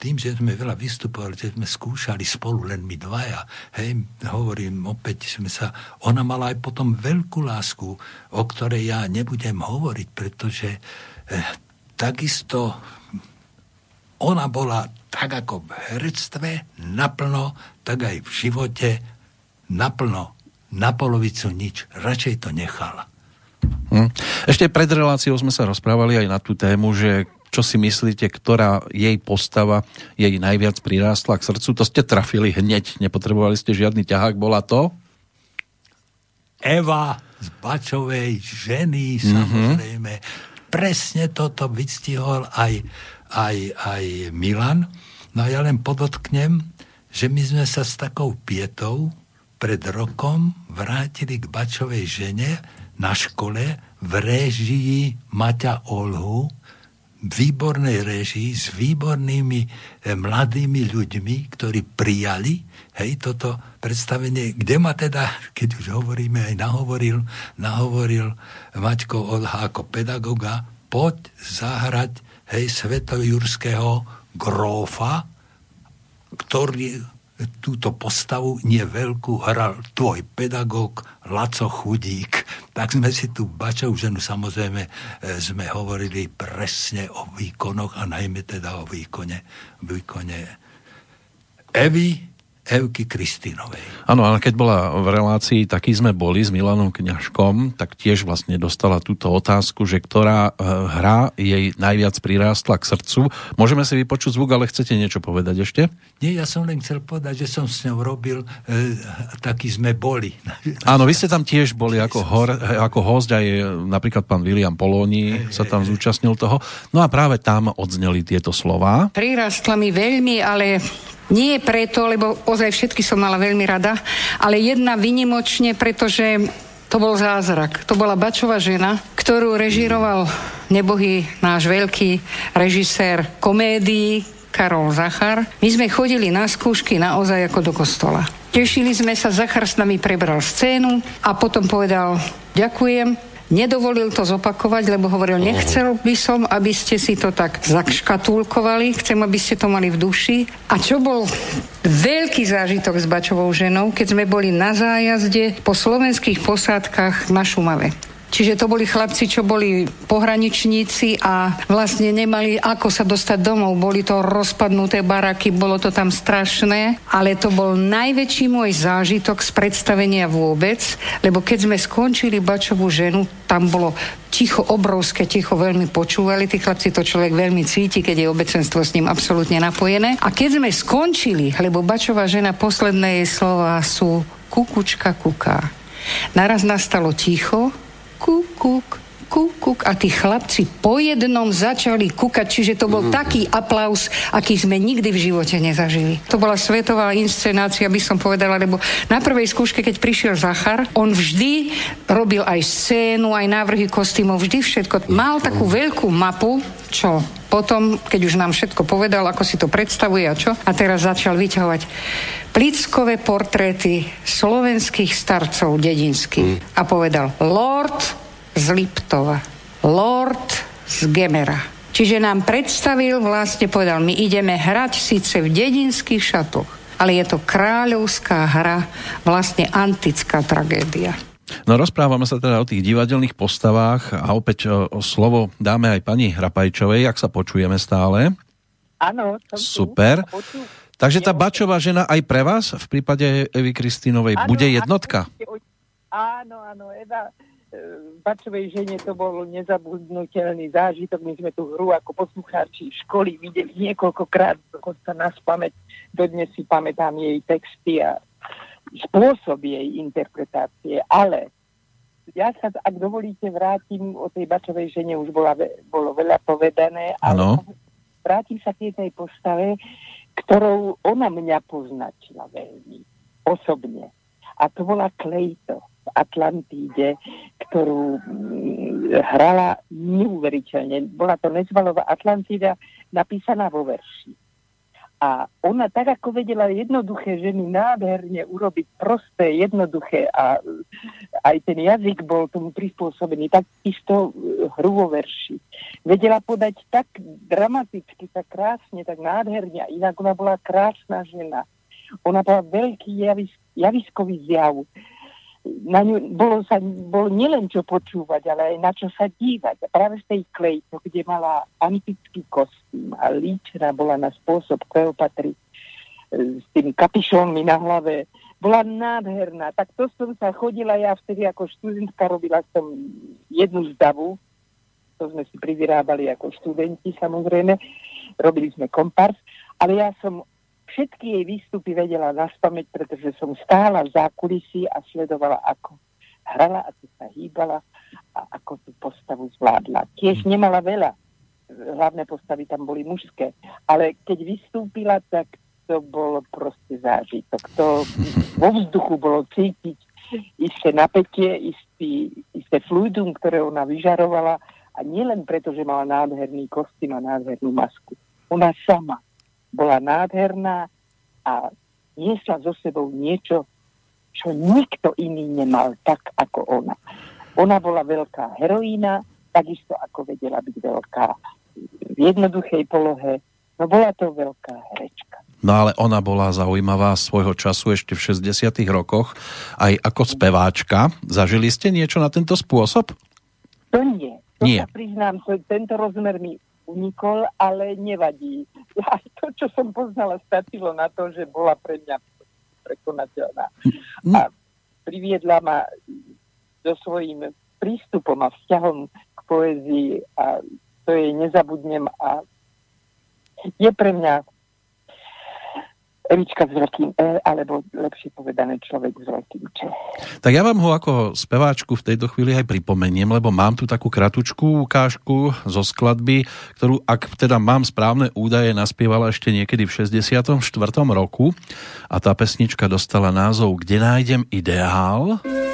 tým, že sme veľa vystupovali, že sme skúšali spolu len my dvaja, hej, hovorím, opäť sme sa, ona mala aj potom veľkú lásku, o ktorej ja nebudem hovoriť, pretože eh, takisto ona bola tak ako v herectve, naplno, tak aj v živote, naplno, na polovicu nič. Radšej to nechala. Hm. Ešte pred reláciou sme sa rozprávali aj na tú tému, že čo si myslíte, ktorá jej postava jej najviac prirástla k srdcu? To ste trafili hneď, nepotrebovali ste žiadny ťahák, bola to? Eva z Bačovej ženy, mm-hmm. samozrejme. Presne toto vystihol aj, aj, aj Milan. No ja len podotknem, že my sme sa s takou pietou pred rokom vrátili k Bačovej žene, na škole v réžii Maťa Olhu, výbornej réžii s výbornými eh, mladými ľuďmi, ktorí prijali hej, toto predstavenie, kde ma teda, keď už hovoríme, aj nahovoril, nahovoril Maťko Olha ako pedagoga, poď zahrať hej, svetojurského grófa, ktorý túto postavu nie veľkú hral tvoj pedagóg Laco Chudík. Tak sme si tu Bačov ženu samozrejme e, sme hovorili presne o výkonoch a najmä teda o výkone, výkone Evy Evky Kristinovej. Áno, ale keď bola v relácii Taký sme boli s Milanom Kňažkom, tak tiež vlastne dostala túto otázku, že ktorá e, hra jej najviac prirástla k srdcu. Môžeme si vypočuť zvuk, ale chcete niečo povedať ešte? Nie, ja som len chcel povedať, že som s ňou robil e, Taký sme boli. Áno, vy ste tam tiež boli ako, hor, ako host, aj napríklad pán William Polóni sa tam zúčastnil toho. No a práve tam odzneli tieto slova. Prirastla mi veľmi, ale nie preto, lebo ozaj všetky som mala veľmi rada, ale jedna vynimočne, pretože to bol zázrak. To bola Bačová žena, ktorú režiroval nebohý náš veľký režisér komédií Karol Zachar. My sme chodili na skúšky naozaj ako do kostola. Tešili sme sa, Zachar s nami prebral scénu a potom povedal, ďakujem, Nedovolil to zopakovať, lebo hovoril, nechcel by som, aby ste si to tak zakškatulkovali, chcem, aby ste to mali v duši. A čo bol veľký zážitok s Bačovou ženou, keď sme boli na zájazde po slovenských posádkach na Šumave. Čiže to boli chlapci, čo boli pohraničníci a vlastne nemali ako sa dostať domov. Boli to rozpadnuté baraky, bolo to tam strašné, ale to bol najväčší môj zážitok z predstavenia vôbec, lebo keď sme skončili Bačovú ženu, tam bolo ticho, obrovské ticho, veľmi počúvali. Tí chlapci to človek veľmi cíti, keď je obecenstvo s ním absolútne napojené. A keď sme skončili, lebo Bačová žena, posledné jej slova sú kukučka kuká. Naraz nastalo ticho, Кук-кук. Kúkuk, kúkuk a tí chlapci po jednom začali kúkať, čiže to bol mm. taký aplaus, aký sme nikdy v živote nezažili. To bola svetová inscenácia, by som povedala, lebo na prvej skúške, keď prišiel Zachar, on vždy robil aj scénu, aj návrhy kostýmov, vždy všetko. Mal takú veľkú mapu, čo potom, keď už nám všetko povedal, ako si to predstavuje a čo, a teraz začal vyťahovať plickové portréty slovenských starcov dedinských mm. a povedal Lord z Liptova, Lord z Gemera. Čiže nám predstavil, vlastne povedal, my ideme hrať síce v dedinských šatoch, ale je to kráľovská hra, vlastne antická tragédia. No rozprávame sa teda o tých divadelných postavách a opäť o, o slovo dáme aj pani Hrapajčovej, ak sa počujeme stále. Áno. Super. Takže tá Bačová žena aj pre vás v prípade Evy Kristínovej bude jednotka? Áno, áno, Eva Bačovej žene to bol nezabudnutelný zážitok. My sme tú hru ako poslucháči školy videli niekoľkokrát, dokonca nás pamäť, dodnes si pamätám jej texty a spôsob jej interpretácie, ale ja sa, ak dovolíte, vrátim o tej Bačovej žene, už bola, bolo veľa povedané, ale ano. vrátim sa k tej postave, ktorou ona mňa poznačila veľmi osobne. A to bola Klejto Atlantíde, ktorú mm, hrala neuveriteľne. Bola to Nezvalová Atlantída napísaná vo verši. A ona tak, ako vedela jednoduché ženy nádherne urobiť prosté, jednoduché a aj ten jazyk bol tomu prispôsobený, tak isto e, hru vo verši. Vedela podať tak dramaticky, tak krásne, tak nádherne inak ona bola krásna žena. Ona bola veľký javis, javiskový zjav na ňu bolo, sa, bolo nielen čo počúvať, ale aj na čo sa dívať. A práve z tej klejto, kde mala antický kostým a líčna bola na spôsob Kleopatry e, s tými kapišónmi na hlave, bola nádherná. Tak to som sa chodila ja vtedy ako študentka, robila som jednu zdavu, to sme si privyrábali ako študenti samozrejme, robili sme kompars, ale ja som všetky jej výstupy vedela na spameť, pretože som stála v zákulisí a sledovala, ako hrala, ako sa hýbala a ako tú postavu zvládla. Tiež nemala veľa. Hlavné postavy tam boli mužské. Ale keď vystúpila, tak to bolo proste zážitok. To vo vzduchu bolo cítiť isté napätie, istý, isté fluidum, ktoré ona vyžarovala a nielen preto, že mala nádherný kostým a nádhernú masku. Ona sama bola nádherná a niesla so sebou niečo, čo nikto iný nemal tak ako ona. Ona bola veľká heroína, takisto ako vedela byť veľká v jednoduchej polohe, no bola to veľká herečka. No ale ona bola zaujímavá svojho času ešte v 60 rokoch aj ako speváčka. Zažili ste niečo na tento spôsob? To nie. To nie. sa priznám, to, tento rozmer mi unikol, ale nevadí. Aj to, čo som poznala, stačilo na to, že bola pre mňa prekonateľná. Mm. A priviedla ma so svojím prístupom a vzťahom k poézii a to jej nezabudnem a je pre mňa Evička s veľkým E, alebo lepšie povedané človek s veľkým Č. Tak ja vám ho ako speváčku v tejto chvíli aj pripomeniem, lebo mám tu takú kratučkú ukážku zo skladby, ktorú, ak teda mám správne údaje, naspievala ešte niekedy v 64. roku a tá pesnička dostala názov Kde nájdem ideál? No, tu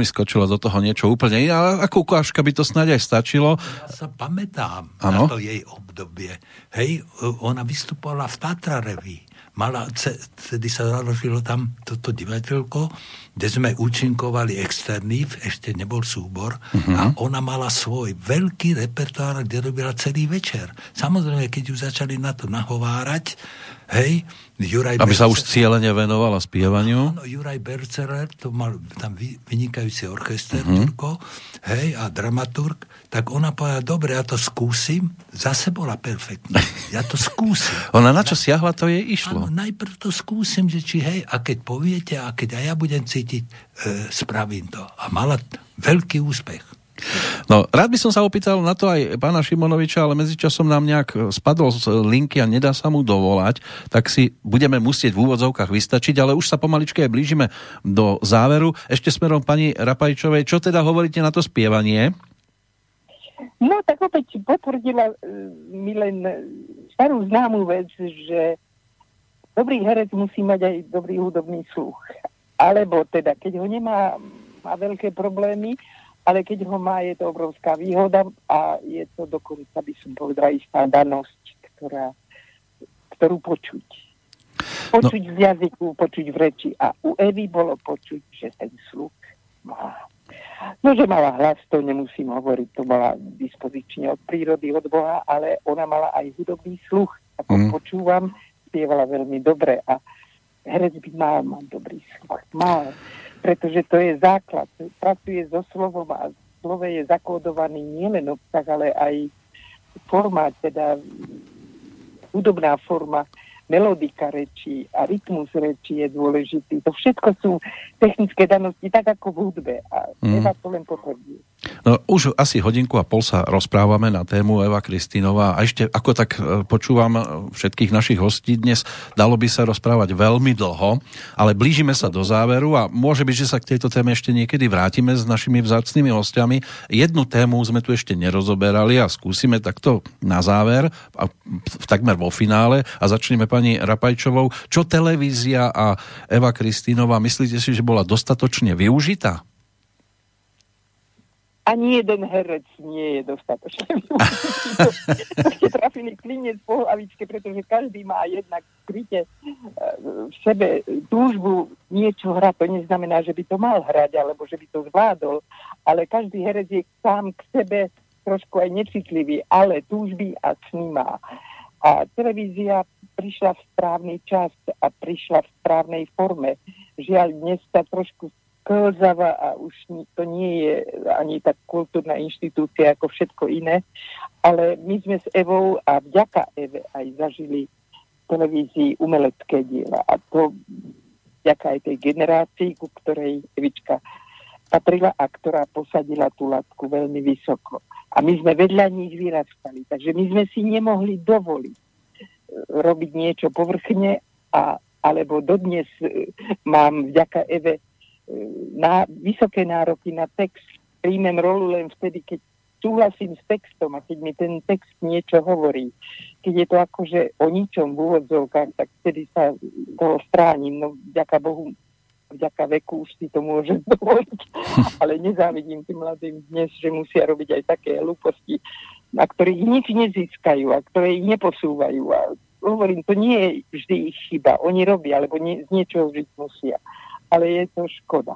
mi skočilo do toho niečo úplne iné, ale ako ukážka by to snáď aj stačilo. Ja sa pamätám ano? na to jej obdobie. Hej, ona vystupovala v Tatra Reví. Mala, vtedy sa založilo tam toto divateľko, kde sme účinkovali externý, ešte nebol súbor, uh-huh. a ona mala svoj veľký repertoár, kde robila celý večer. Samozrejme, keď ju začali na to nahovárať, hej, Juraj Aby Bercer, sa už cieľene venovala spievaniu. Áno, Juraj Bercerer, to mal tam vynikajúci orchester, uh-huh. Turko, hej, a dramaturg, tak ona povedala, dobre, ja to skúsim, zase bola perfektná. Ja to skúsim. ona na čo siahla, to jej išlo. Áno, najprv to skúsim, že či hej, a keď poviete, a keď aj ja budem cítiť, e, spravím to. A mala veľký úspech. No, rád by som sa opýtal na to aj pána Šimonoviča, ale medzičasom nám nejak spadol z linky a nedá sa mu dovolať, tak si budeme musieť v úvodzovkách vystačiť, ale už sa pomaličke aj blížime do záveru. Ešte smerom pani Rapajčovej, čo teda hovoríte na to spievanie? No, tak opäť potvrdila uh, mi len starú známú vec, že dobrý herec musí mať aj dobrý hudobný sluch. Alebo teda, keď ho nemá, má veľké problémy, ale keď ho má, je to obrovská výhoda a je to dokonca, by som povedala, istá danosť, ktorá, ktorú počuť. Počuť no. v jazyku, počuť v reči. A u Evy bolo počuť, že ten sluch má. No, že mala hlas, to nemusím hovoriť, to mala dispozične od prírody, od Boha, ale ona mala aj hudobný sluch. Ako mm. počúvam, spievala veľmi dobre a herec by mal mať dobrý sluch. Mal pretože to je základ. Pracuje so slovom a slove je zakódovaný nielen obsah, ale aj forma, teda hudobná forma melodika reči a rytmus reči je dôležitý. To všetko sú technické danosti, tak ako v hudbe. A mm. Eva to len potvrdí. No, už asi hodinku a pol sa rozprávame na tému Eva Kristínová a ešte ako tak e, počúvam e, všetkých našich hostí dnes, dalo by sa rozprávať veľmi dlho, ale blížime sa do záveru a môže byť, že sa k tejto téme ešte niekedy vrátime s našimi vzácnými hostiami. Jednu tému sme tu ešte nerozoberali a skúsime takto na záver, a takmer vo finále a začneme pani Rapajčovou. Čo televízia a Eva Kristínová, myslíte si, že bola dostatočne využitá? ani jeden herec nie je dostatočne využitý. trafili klinec po hlavičke, pretože každý má jednak skryte eh, v sebe túžbu niečo hrať. To neznamená, že by to mal hrať, alebo že by to zvládol, ale každý herec je sám k sebe trošku aj necitlivý, ale túžby a sní má. A televízia prišla v správny čas a prišla v správnej forme. Žiaľ, dnes sa trošku klzava a už to nie je ani tak kultúrna inštitúcia ako všetko iné, ale my sme s Evou a vďaka Eve aj zažili v televízii umelecké diela a to vďaka aj tej generácii, ku ktorej Evička patrila a ktorá posadila tú latku veľmi vysoko. A my sme vedľa nich vyrastali, takže my sme si nemohli dovoliť robiť niečo povrchne a alebo dodnes e, mám vďaka Eve na vysoké nároky na text príjmem rolu len vtedy, keď súhlasím s textom a keď mi ten text niečo hovorí. Keď je to akože o ničom v úvodzovkách, tak vtedy sa toho stránim. No vďaka Bohu, vďaka veku už si to môžem dovoliť. Ale nezávidím tým mladým dnes, že musia robiť aj také hlúposti, na ktorých nič nezískajú a ktoré ich neposúvajú. A hovorím, to nie je vždy ich chyba. Oni robia, alebo nie, z niečoho žiť musia ale je to škoda.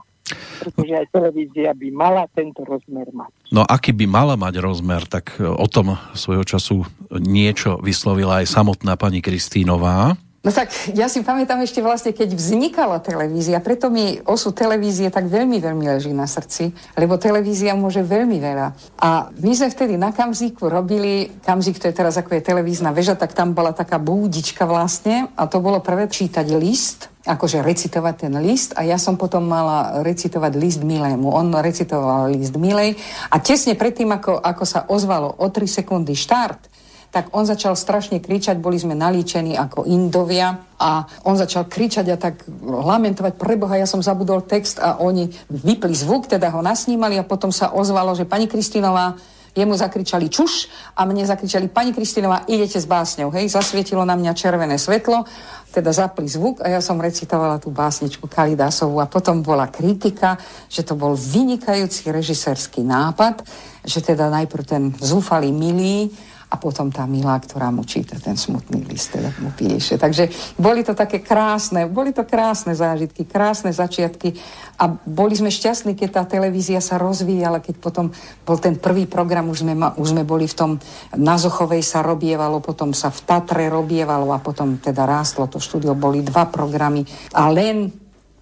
Pretože aj televízia by mala tento rozmer mať. No aký by mala mať rozmer, tak o tom svojho času niečo vyslovila aj samotná pani Kristínová. No tak ja si pamätám ešte vlastne, keď vznikala televízia, preto mi osu televízie tak veľmi, veľmi leží na srdci, lebo televízia môže veľmi veľa. A my sme vtedy na Kamzíku robili, Kamzík to je teraz ako je televízna väža, tak tam bola taká búdička vlastne a to bolo prvé čítať list akože recitovať ten list a ja som potom mala recitovať list Milému. On recitoval list Milej a tesne predtým, ako, ako sa ozvalo o 3 sekundy štart, tak on začal strašne kričať, boli sme nalíčení ako Indovia a on začal kričať a tak lamentovať, preboha, ja som zabudol text. A oni vypli zvuk, teda ho nasnímali a potom sa ozvalo, že pani Kristinová, jemu zakričali čuš a mne zakričali pani Kristinová, idete s básňou, hej, zasvietilo na mňa červené svetlo, teda zapli zvuk a ja som recitovala tú básničku Kalidásovú a potom bola kritika, že to bol vynikajúci režisérsky nápad, že teda najprv ten zúfalý milý a potom tá milá, ktorá mu číta ten smutný list, teda mu píše. Takže boli to také krásne, boli to krásne zážitky, krásne začiatky. A boli sme šťastní, keď tá televízia sa rozvíjala, keď potom bol ten prvý program, už sme, už sme boli v tom, na Zochovej sa robievalo, potom sa v Tatre robievalo a potom teda rástlo to štúdio, boli dva programy. A len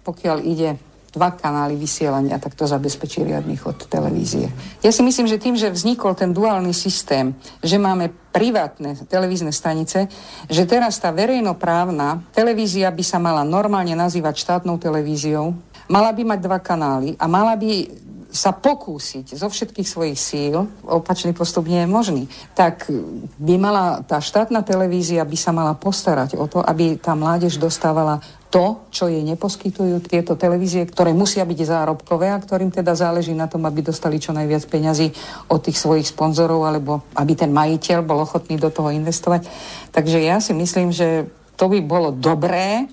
pokiaľ ide dva kanály vysielania, tak to zabezpečí riadny chod televízie. Ja si myslím, že tým, že vznikol ten duálny systém, že máme privátne televízne stanice, že teraz tá verejnoprávna televízia by sa mala normálne nazývať štátnou televíziou, mala by mať dva kanály a mala by sa pokúsiť zo všetkých svojich síl, opačný postup nie je možný, tak by mala tá štátna televízia by sa mala postarať o to, aby tá mládež dostávala to, čo jej neposkytujú tieto televízie, ktoré musia byť zárobkové a ktorým teda záleží na tom, aby dostali čo najviac peňazí od tých svojich sponzorov, alebo aby ten majiteľ bol ochotný do toho investovať. Takže ja si myslím, že to by bolo dobré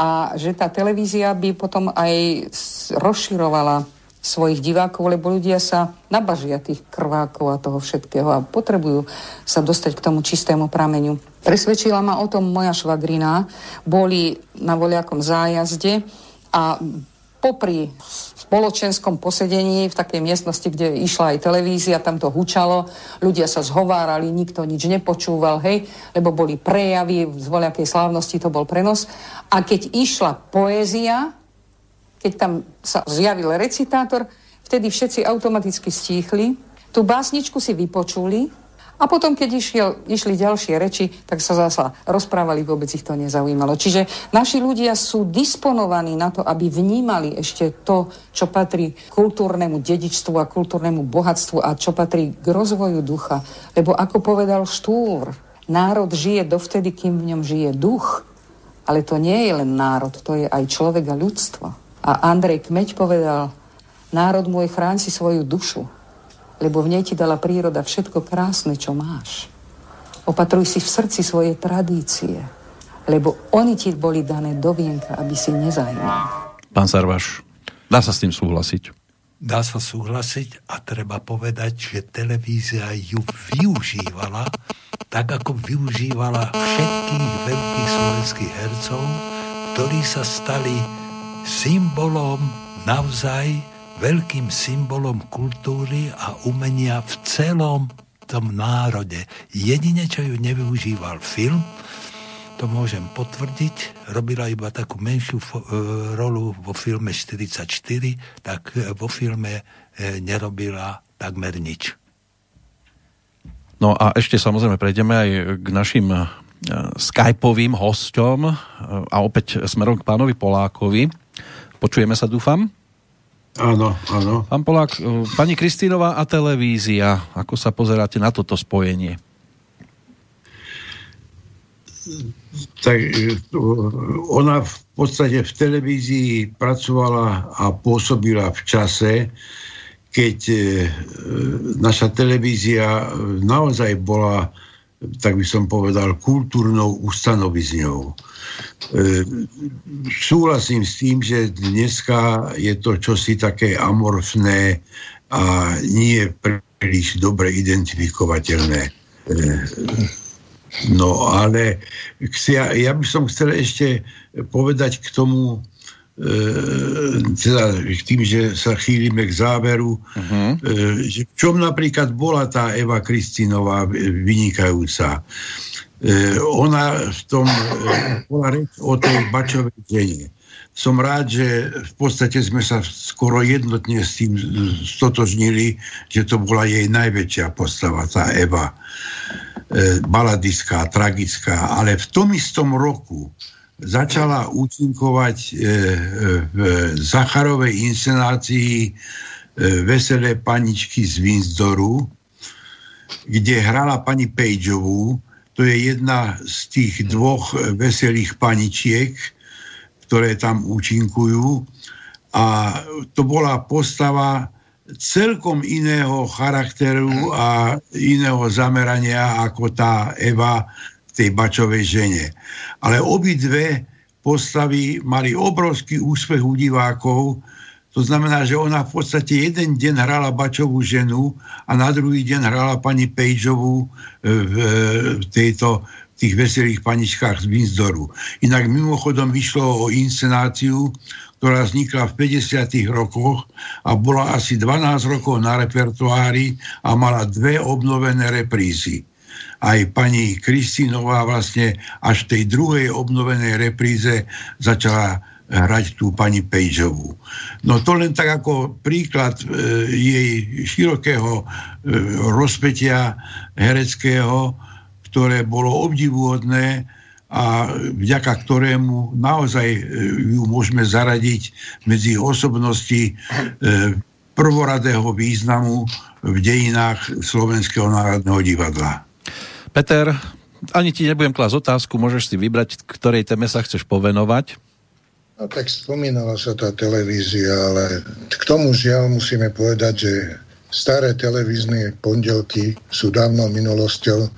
a že tá televízia by potom aj rozširovala svojich divákov, lebo ľudia sa nabažia tých krvákov a toho všetkého a potrebujú sa dostať k tomu čistému prameňu. Presvedčila ma o tom moja švagrina, boli na voľakom zájazde a popri spoločenskom posedení v takej miestnosti, kde išla aj televízia, tam to hučalo, ľudia sa zhovárali, nikto nič nepočúval, hej, lebo boli prejavy z voľakej slávnosti, to bol prenos. A keď išla poézia, keď tam sa zjavil recitátor, vtedy všetci automaticky stíchli, tú básničku si vypočuli a potom, keď išiel, išli ďalšie reči, tak sa zasa rozprávali, vôbec ich to nezaujímalo. Čiže naši ľudia sú disponovaní na to, aby vnímali ešte to, čo patrí kultúrnemu dedičstvu a kultúrnemu bohatstvu a čo patrí k rozvoju ducha. Lebo ako povedal Štúr, národ žije dovtedy, kým v ňom žije duch. Ale to nie je len národ, to je aj človek a ľudstvo. A Andrej Kmeď povedal, národ môj, chráň si svoju dušu, lebo v nej ti dala príroda všetko krásne, čo máš. Opatruj si v srdci svoje tradície, lebo oni ti boli dané do vienka, aby si nezahynul. Pán Sarvaš, dá sa s tým súhlasiť? Dá sa súhlasiť a treba povedať, že televízia ju využívala tak, ako využívala všetkých veľkých slovenských hercov, ktorí sa stali symbolom naozaj veľkým symbolom kultúry a umenia v celom tom národe. Jedine, čo ju nevyužíval film, to môžem potvrdiť, robila iba takú menšiu e, rolu vo filme 44, tak e, vo filme e, nerobila takmer nič. No a ešte samozrejme prejdeme aj k našim skypovým hosťom a opäť smerom k pánovi Polákovi. Počujeme sa, dúfam? Áno, áno. Pán Polák, e, pani Kristínová a televízia, ako sa pozeráte na toto spojenie? Tak e, ona v podstate v televízii pracovala a pôsobila v čase, keď e, naša televízia naozaj bola, tak by som povedal, kultúrnou ustanovizňou E, súhlasím s tým, že dneska je to čosi také amorfné a nie príliš dobre identifikovateľné. E, no ale ja, by som chcel ešte povedať k tomu, e, teda tým, že sa chýlime k záveru, uh-huh. že v čom napríklad bola tá Eva Kristinová vynikajúca. E, ona v tom bola reč o tej bačovej žene. Som rád, že v podstate sme sa skoro jednotne s tým stotožnili, že to bola jej najväčšia postava, tá Eva. Baladická, tragická, ale v tom istom roku začala účinkovať v Zacharovej inscenácii Veselé paničky z Windsoru, kde hrala pani Pageovú, to je jedna z tých dvoch veselých paničiek, ktoré tam účinkujú. A to bola postava celkom iného charakteru a iného zamerania ako tá Eva tej bačovej žene. Ale obidve postavy mali obrovský úspech u divákov, to znamená, že ona v podstate jeden deň hrala Bačovú ženu a na druhý deň hrala pani Pejžovú e, v tejto tých veselých paničkách z Winsdoru. Inak mimochodom vyšlo o inscenáciu, ktorá vznikla v 50. rokoch a bola asi 12 rokov na repertoári a mala dve obnovené reprízy. Aj pani Kristínová vlastne až v tej druhej obnovenej repríze začala hrať tú pani Pejžovú. No to len tak ako príklad e, jej širokého e, rozpetia hereckého, ktoré bolo obdivuhodné a vďaka ktorému naozaj ju môžeme zaradiť medzi osobnosti e, prvoradého významu v dejinách Slovenského národného divadla. Peter, ani ti nebudem klásť otázku, môžeš si vybrať, ktorej téme sa chceš povenovať. No tak spomínala sa tá televízia, ale k tomu žiaľ musíme povedať, že staré televízne pondelky sú dávno minulosťou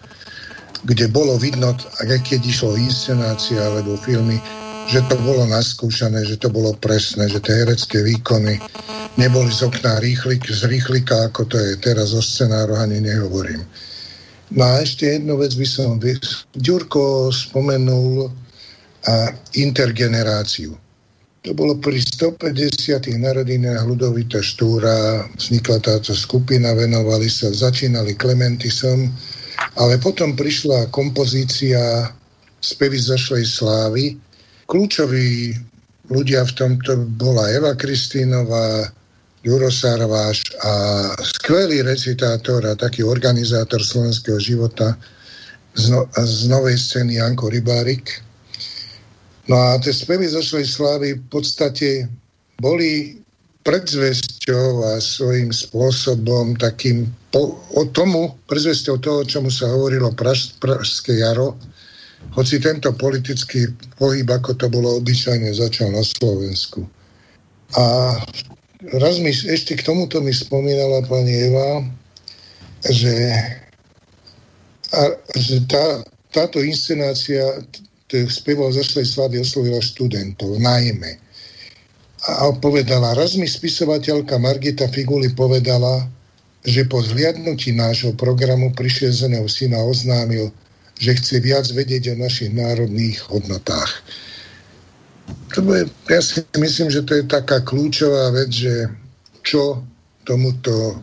kde bolo vidno, aj keď išlo inscenácia alebo filmy, že to bolo naskúšané, že to bolo presné, že tie herecké výkony neboli z okna rýchlik, z rýchlika, ako to je teraz o scenáru, ani nehovorím. No a ešte jednu vec by som... Ďurko spomenul a intergeneráciu. To bolo pri 150. narodinách Ludovita Štúra, vznikla táto skupina, venovali sa, začínali Klementisom, ale potom prišla kompozícia Spevy zašlej slávy. Kľúčoví ľudia v tomto bola Eva Kristínová, Juro Sarváš a skvelý recitátor a taký organizátor slovenského života z, no, z novej scény Janko Rybárik. No a tie spevy zašlej slávy v podstate boli predzvesťou a svojím spôsobom takým po, o tomu, predzvesťou toho, čomu sa hovorilo praž, Pražské jaro, hoci tento politický pohyb, ako to bolo obyčajne, začal na Slovensku. A raz mi, ešte k tomuto mi spomínala pani Eva, že, a, že tá, táto inscenácia spevov zašlej slavy oslovila študentov, najmä a povedala, raz mi spisovateľka Margita Figuli povedala, že po zliadnutí nášho programu prišiel syna oznámil, že chce viac vedieť o našich národných hodnotách. To bude, ja si myslím, že to je taká kľúčová vec, že čo tomuto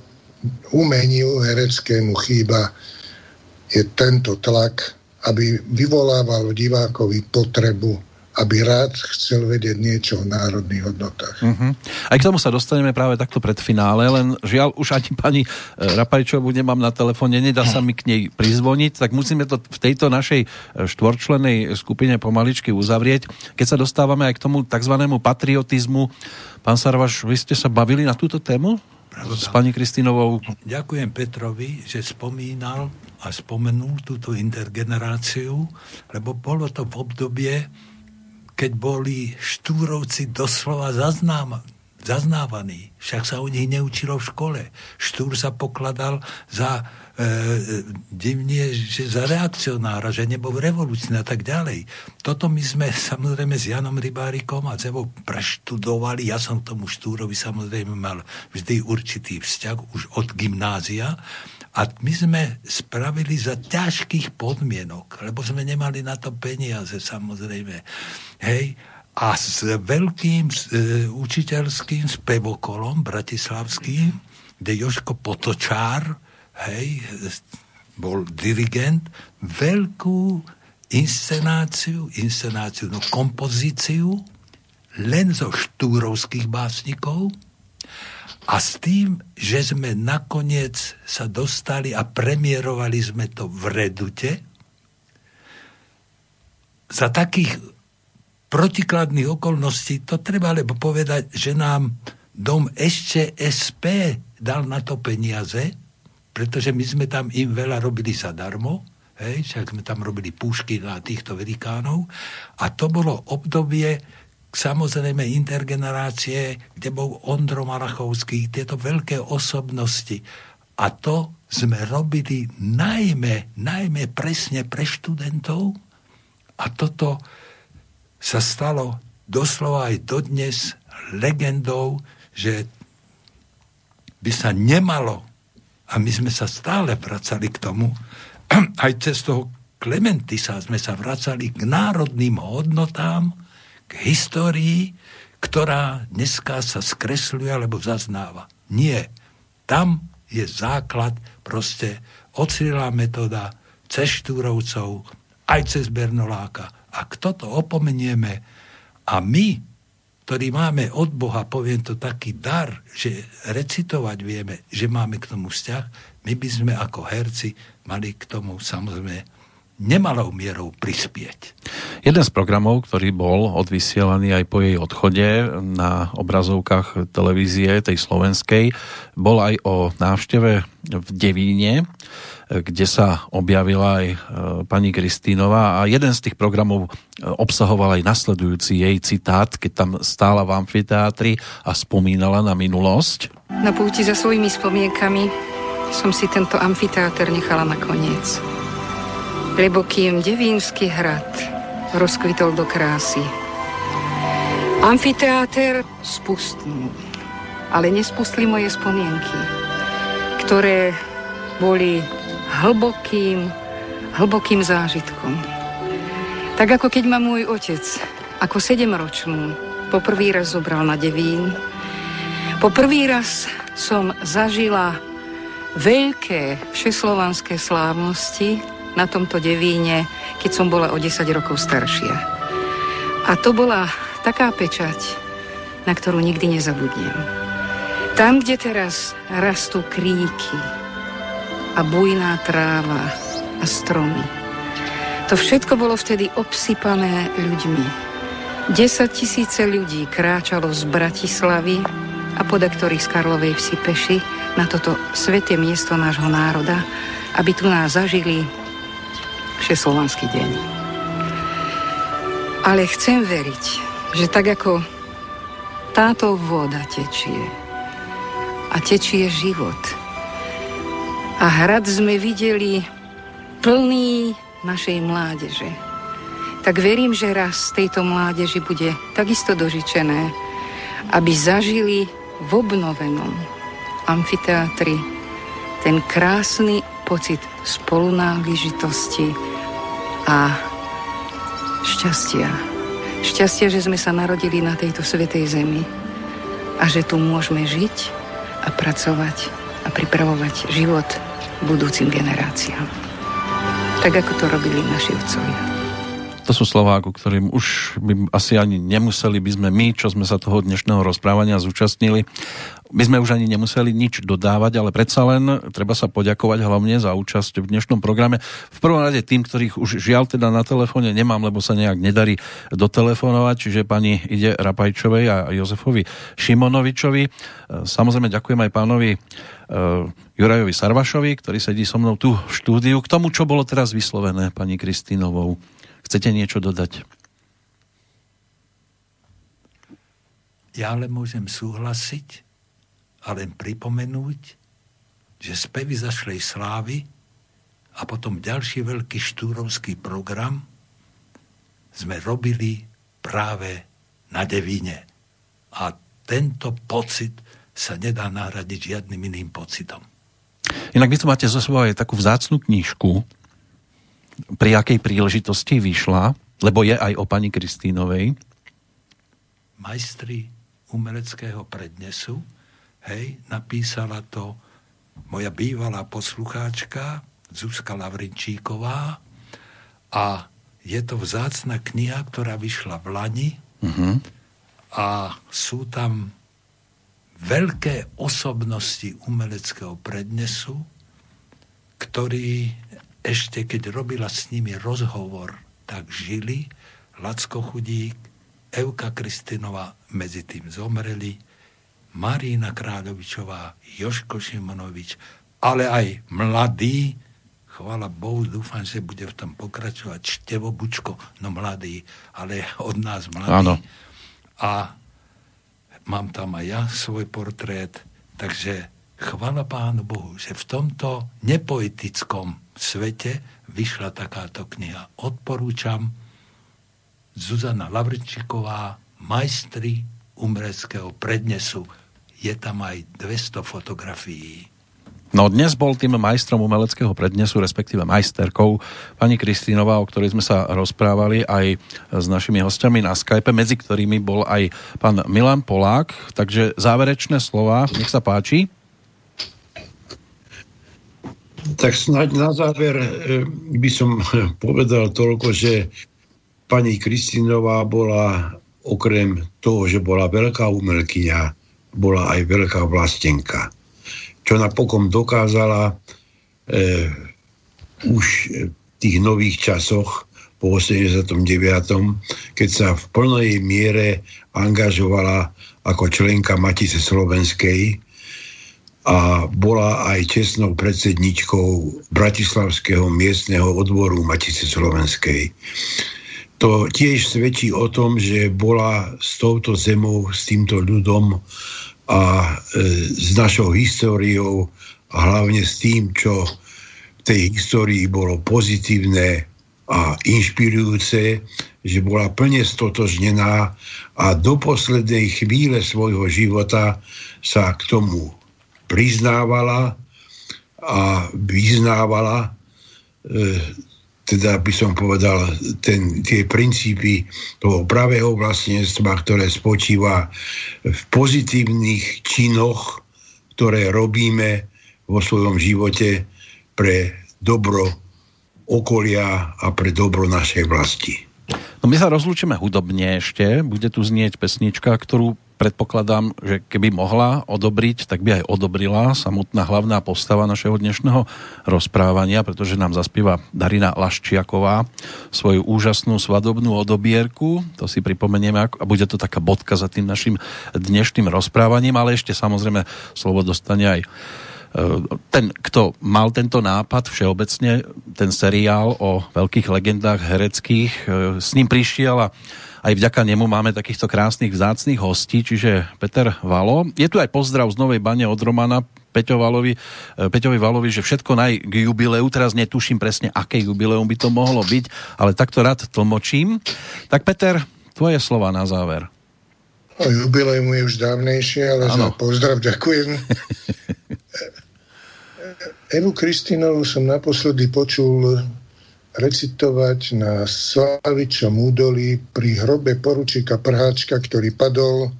umeniu hereckému chýba, je tento tlak, aby vyvolával divákovi potrebu aby rád chcel vedieť niečo o národných hodnotách. Uh-huh. Aj k tomu sa dostaneme práve takto pred finále, len žiaľ už ani pani e, Rapajčovú nemám na telefóne, nedá sa mi k nej prizvoniť, tak musíme to v tejto našej e, štvorčlenej skupine pomaličky uzavrieť. Keď sa dostávame aj k tomu tzv. patriotizmu, pán Sarvaš, vy ste sa bavili na túto tému? Pravda. S pani Kristinovou? Ďakujem Petrovi, že spomínal a spomenul túto intergeneráciu, lebo bolo to v obdobie, keď boli štúrovci doslova zaznám, zaznávaní. Však sa o nich neučilo v škole. Štúr sa pokladal za e, divne, že za reakcionára, že nebol revolučný a tak ďalej. Toto my sme samozrejme s Janom Rybárikom a Zevo preštudovali. Ja som tomu Štúrovi samozrejme mal vždy určitý vzťah už od gymnázia a my sme spravili za ťažkých podmienok, lebo sme nemali na to peniaze, samozrejme. Hej, a s veľkým e, učiteľským spevokolom bratislavským, kde Joško Potočár, hej, bol dirigent, veľkú inscenáciu, inscenáciu, no kompozíciu len zo štúrovských básnikov, a s tým, že sme nakoniec sa dostali a premiérovali sme to v Redute, za takých protikladných okolností, to treba lebo povedať, že nám dom ešte SP dal na to peniaze, pretože my sme tam im veľa robili zadarmo, hej, však sme tam robili púšky na týchto velikánov. A to bolo obdobie, samozrejme intergenerácie, kde bol Ondro Malachovský, tieto veľké osobnosti. A to sme robili najmä, najmä presne pre študentov. A toto sa stalo doslova aj dodnes legendou, že by sa nemalo, a my sme sa stále vracali k tomu, aj cez toho Klementisa sme sa vracali k národným hodnotám, k histórii, ktorá dneska sa skresľuje alebo zaznáva. Nie. Tam je základ proste ocilá metóda cez Štúrovcov, aj cez Bernoláka. A kto to opomenieme a my, ktorí máme od Boha, poviem to taký dar, že recitovať vieme, že máme k tomu vzťah, my by sme ako herci mali k tomu samozrejme nemalou mierou prispieť. Jeden z programov, ktorý bol odvysielaný aj po jej odchode na obrazovkách televízie, tej slovenskej, bol aj o návšteve v Devíne, kde sa objavila aj e, pani Kristínová a jeden z tých programov e, obsahoval aj nasledujúci jej citát, keď tam stála v amfiteátri a spomínala na minulosť. Na púti za svojimi spomienkami som si tento amfiteáter nechala nakoniec lebo kým Devínsky hrad rozkvitol do krásy. Amfiteáter spustnul, ale nespustli moje spomienky, ktoré boli hlbokým, hlbokým zážitkom. Tak ako keď ma môj otec ako sedemročnú poprvý raz zobral na Devín, po prvý raz som zažila veľké všeslovanské slávnosti, na tomto devíne, keď som bola o 10 rokov staršia. A to bola taká pečať, na ktorú nikdy nezabudnem. Tam, kde teraz rastú kríky a bujná tráva a stromy, to všetko bolo vtedy obsypané ľuďmi. 10 tisíce ľudí kráčalo z Bratislavy a podaktorí z Karlovej vsi peši na toto sveté miesto nášho národa, aby tu nás zažili Všeslovanský deň. Ale chcem veriť, že tak ako táto voda tečie a tečie život a hrad sme videli plný našej mládeže, tak verím, že raz tejto mládeži bude takisto dožičené, aby zažili v obnovenom amfiteátri ten krásny pocit spolunáležitosti a šťastia. Šťastia, že sme sa narodili na tejto svetej zemi a že tu môžeme žiť a pracovať a pripravovať život budúcim generáciám. Tak, ako to robili naši otcovia. To sú slová, ku ktorým už by asi ani nemuseli by sme my, čo sme sa toho dnešného rozprávania zúčastnili, my sme už ani nemuseli nič dodávať, ale predsa len treba sa poďakovať hlavne za účasť v dnešnom programe. V prvom rade tým, ktorých už žiaľ teda na telefóne nemám, lebo sa nejak nedarí dotelefonovať, čiže pani Ide Rapajčovej a Jozefovi Šimonovičovi. Samozrejme ďakujem aj pánovi uh, Jurajovi Sarvašovi, ktorý sedí so mnou tu v štúdiu. K tomu, čo bolo teraz vyslovené pani Kristínovou. Chcete niečo dodať? Ja ale môžem súhlasiť a len pripomenúť, že spevy zašlej slávy a potom ďalší veľký štúrovský program sme robili práve na Devíne. A tento pocit sa nedá nahradiť žiadnym iným pocitom. Inak vy tu máte zo sebou aj takú vzácnú knižku, pri akej príležitosti vyšla, lebo je aj o pani Kristínovej. Majstri umeleckého prednesu, hej, napísala to moja bývalá poslucháčka Zuzka Lavrinčíková a je to vzácna kniha, ktorá vyšla v Lani uh-huh. a sú tam veľké osobnosti umeleckého prednesu, ktorí ešte keď robila s nimi rozhovor, tak žili. Lacko Chudík, Evka Kristinová medzi tým zomreli, Marína Kráľovičová, Joško Šimonovič, ale aj mladý, chvála Bohu, dúfam, že bude v tom pokračovať Števo Bučko, no mladý, ale od nás mladý. Áno. a mám tam aj ja svoj portrét, takže chvala Pánu Bohu, že v tomto nepoetickom svete vyšla takáto kniha. Odporúčam Zuzana Lavrčiková, majstri umreckého prednesu. Je tam aj 200 fotografií. No dnes bol tým majstrom umeleckého prednesu, respektíve majsterkou pani Kristínová, o ktorej sme sa rozprávali aj s našimi hostiami na Skype, medzi ktorými bol aj pán Milan Polák. Takže záverečné slova, nech sa páči. Tak snáď na záver eh, by som povedal toľko, že pani Kristínová bola okrem toho, že bola veľká umelkyňa, bola aj veľká vlastenka čo napokon dokázala e, už v tých nových časoch po 89., keď sa v plnej miere angažovala ako členka Matice Slovenskej a bola aj čestnou predsedničkou Bratislavského miestneho odboru Matice Slovenskej. To tiež svedčí o tom, že bola s touto zemou, s týmto ľudom a e, s našou históriou a hlavne s tým, čo v tej histórii bolo pozitívne a inšpirujúce, že bola plne stotožnená a do poslednej chvíle svojho života sa k tomu priznávala a vyznávala e, teda by som povedal, ten, tie princípy toho pravého vlastníctva, ktoré spočíva v pozitívnych činoch, ktoré robíme vo svojom živote pre dobro okolia a pre dobro našej vlasti. No my sa rozlúčime hudobne ešte. Bude tu znieť pesnička, ktorú predpokladám, že keby mohla odobriť, tak by aj odobrila samotná hlavná postava našeho dnešného rozprávania, pretože nám zaspíva Darina Laščiaková svoju úžasnú svadobnú odobierku. To si pripomenieme a bude to taká bodka za tým našim dnešným rozprávaním, ale ešte samozrejme slovo dostane aj e, ten, kto mal tento nápad všeobecne, ten seriál o veľkých legendách hereckých, e, s ním prišiel a aj vďaka nemu máme takýchto krásnych vzácných hostí, čiže Peter Valo. Je tu aj pozdrav z Novej Bane od Romana Peťo Valovi, e, Peťovi Valovi, že všetko naj k jubileu, teraz netuším presne, aké jubileum by to mohlo byť, ale takto rád tlmočím. Tak Peter, tvoje slova na záver. No, jubileum je už dávnejšie, ale ano. za pozdrav ďakujem. Evu Kristinovú som naposledy počul recitovať na Slavičom údolí pri hrobe poručíka Prháčka, ktorý padol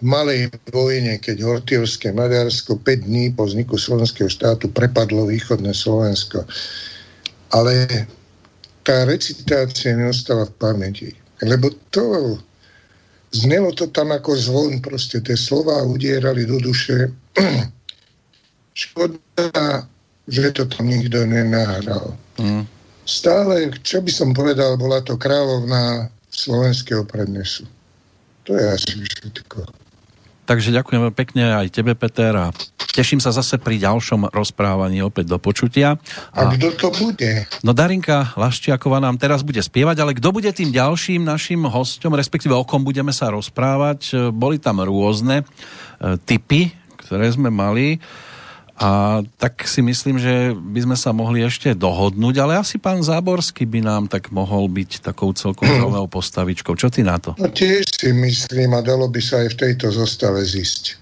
v malej vojne, keď Hortiovské Maďarsko 5 dní po vzniku slovenského štátu prepadlo východné Slovensko. Ale tá recitácia neostala v pamäti. Lebo to znelo to tam ako zvon, proste tie slova udierali do duše. Škoda, že to tam nikto nenahral. Mm stále, čo by som povedal, bola to kráľovná slovenského prednesu. To je asi všetko. Takže ďakujem pekne aj tebe, Peter, a teším sa zase pri ďalšom rozprávaní opäť do počutia. A, a kto to bude? No Darinka Laščiaková nám teraz bude spievať, ale kto bude tým ďalším našim hostom, respektíve o kom budeme sa rozprávať, boli tam rôzne e, typy, ktoré sme mali. A tak si myslím, že by sme sa mohli ešte dohodnúť, ale asi pán Záborský by nám tak mohol byť takou celkom zaujímavou postavičkou. Čo ty na to? No tiež si myslím a dalo by sa aj v tejto zostave zísť.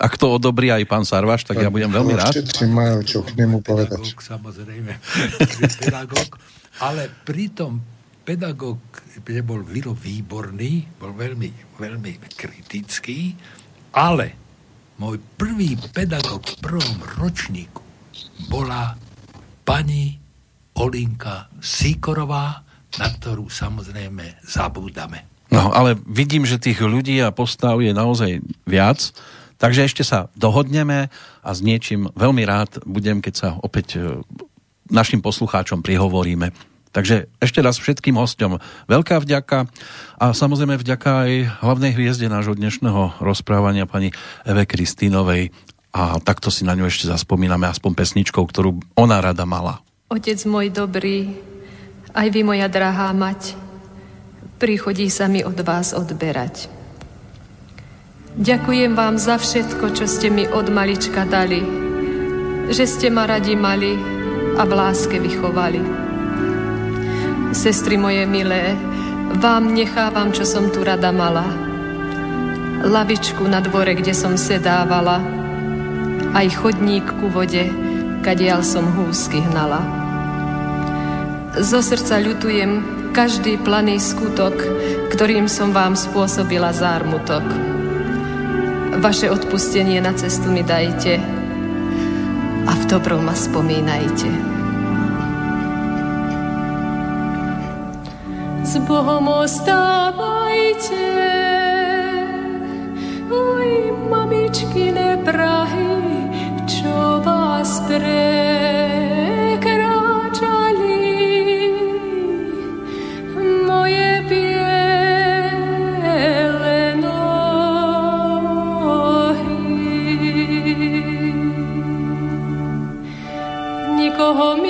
Ak to odobrí aj pán Sarvaš, tak ja budem veľmi rád. Všetci majú čo k nemu povedať. Pedagóg, samozrejme. pedagóg, ale pritom pedagóg, kde bol Vilo výborný, bol veľmi, veľmi kritický, ale môj prvý pedagóg v prvom ročníku bola pani Olinka Sikorová, na ktorú samozrejme zabúdame. No, ale vidím, že tých ľudí a postav je naozaj viac, takže ešte sa dohodneme a s niečím veľmi rád budem, keď sa opäť e, našim poslucháčom prihovoríme. Takže ešte raz všetkým hostom veľká vďaka a samozrejme vďaka aj hlavnej hviezde nášho dnešného rozprávania pani Eve Kristínovej a takto si na ňu ešte zaspomíname aspoň pesničkou, ktorú ona rada mala. Otec môj dobrý, aj vy moja drahá mať, prichodí sa mi od vás odberať. Ďakujem vám za všetko, čo ste mi od malička dali. Že ste ma radi mali a v láske vychovali. Sestry moje milé, vám nechávam, čo som tu rada mala. Lavičku na dvore, kde som sedávala, aj chodník ku vode, kadiaľ som húsky hnala. Zo srdca ľutujem každý planý skutok, ktorým som vám spôsobila zármutok Vaše odpustenie na cestu mi dajte a v dobrom ma spomínajte. S Bohom ostávajte, oj mamičky neprahy, čo vás pre se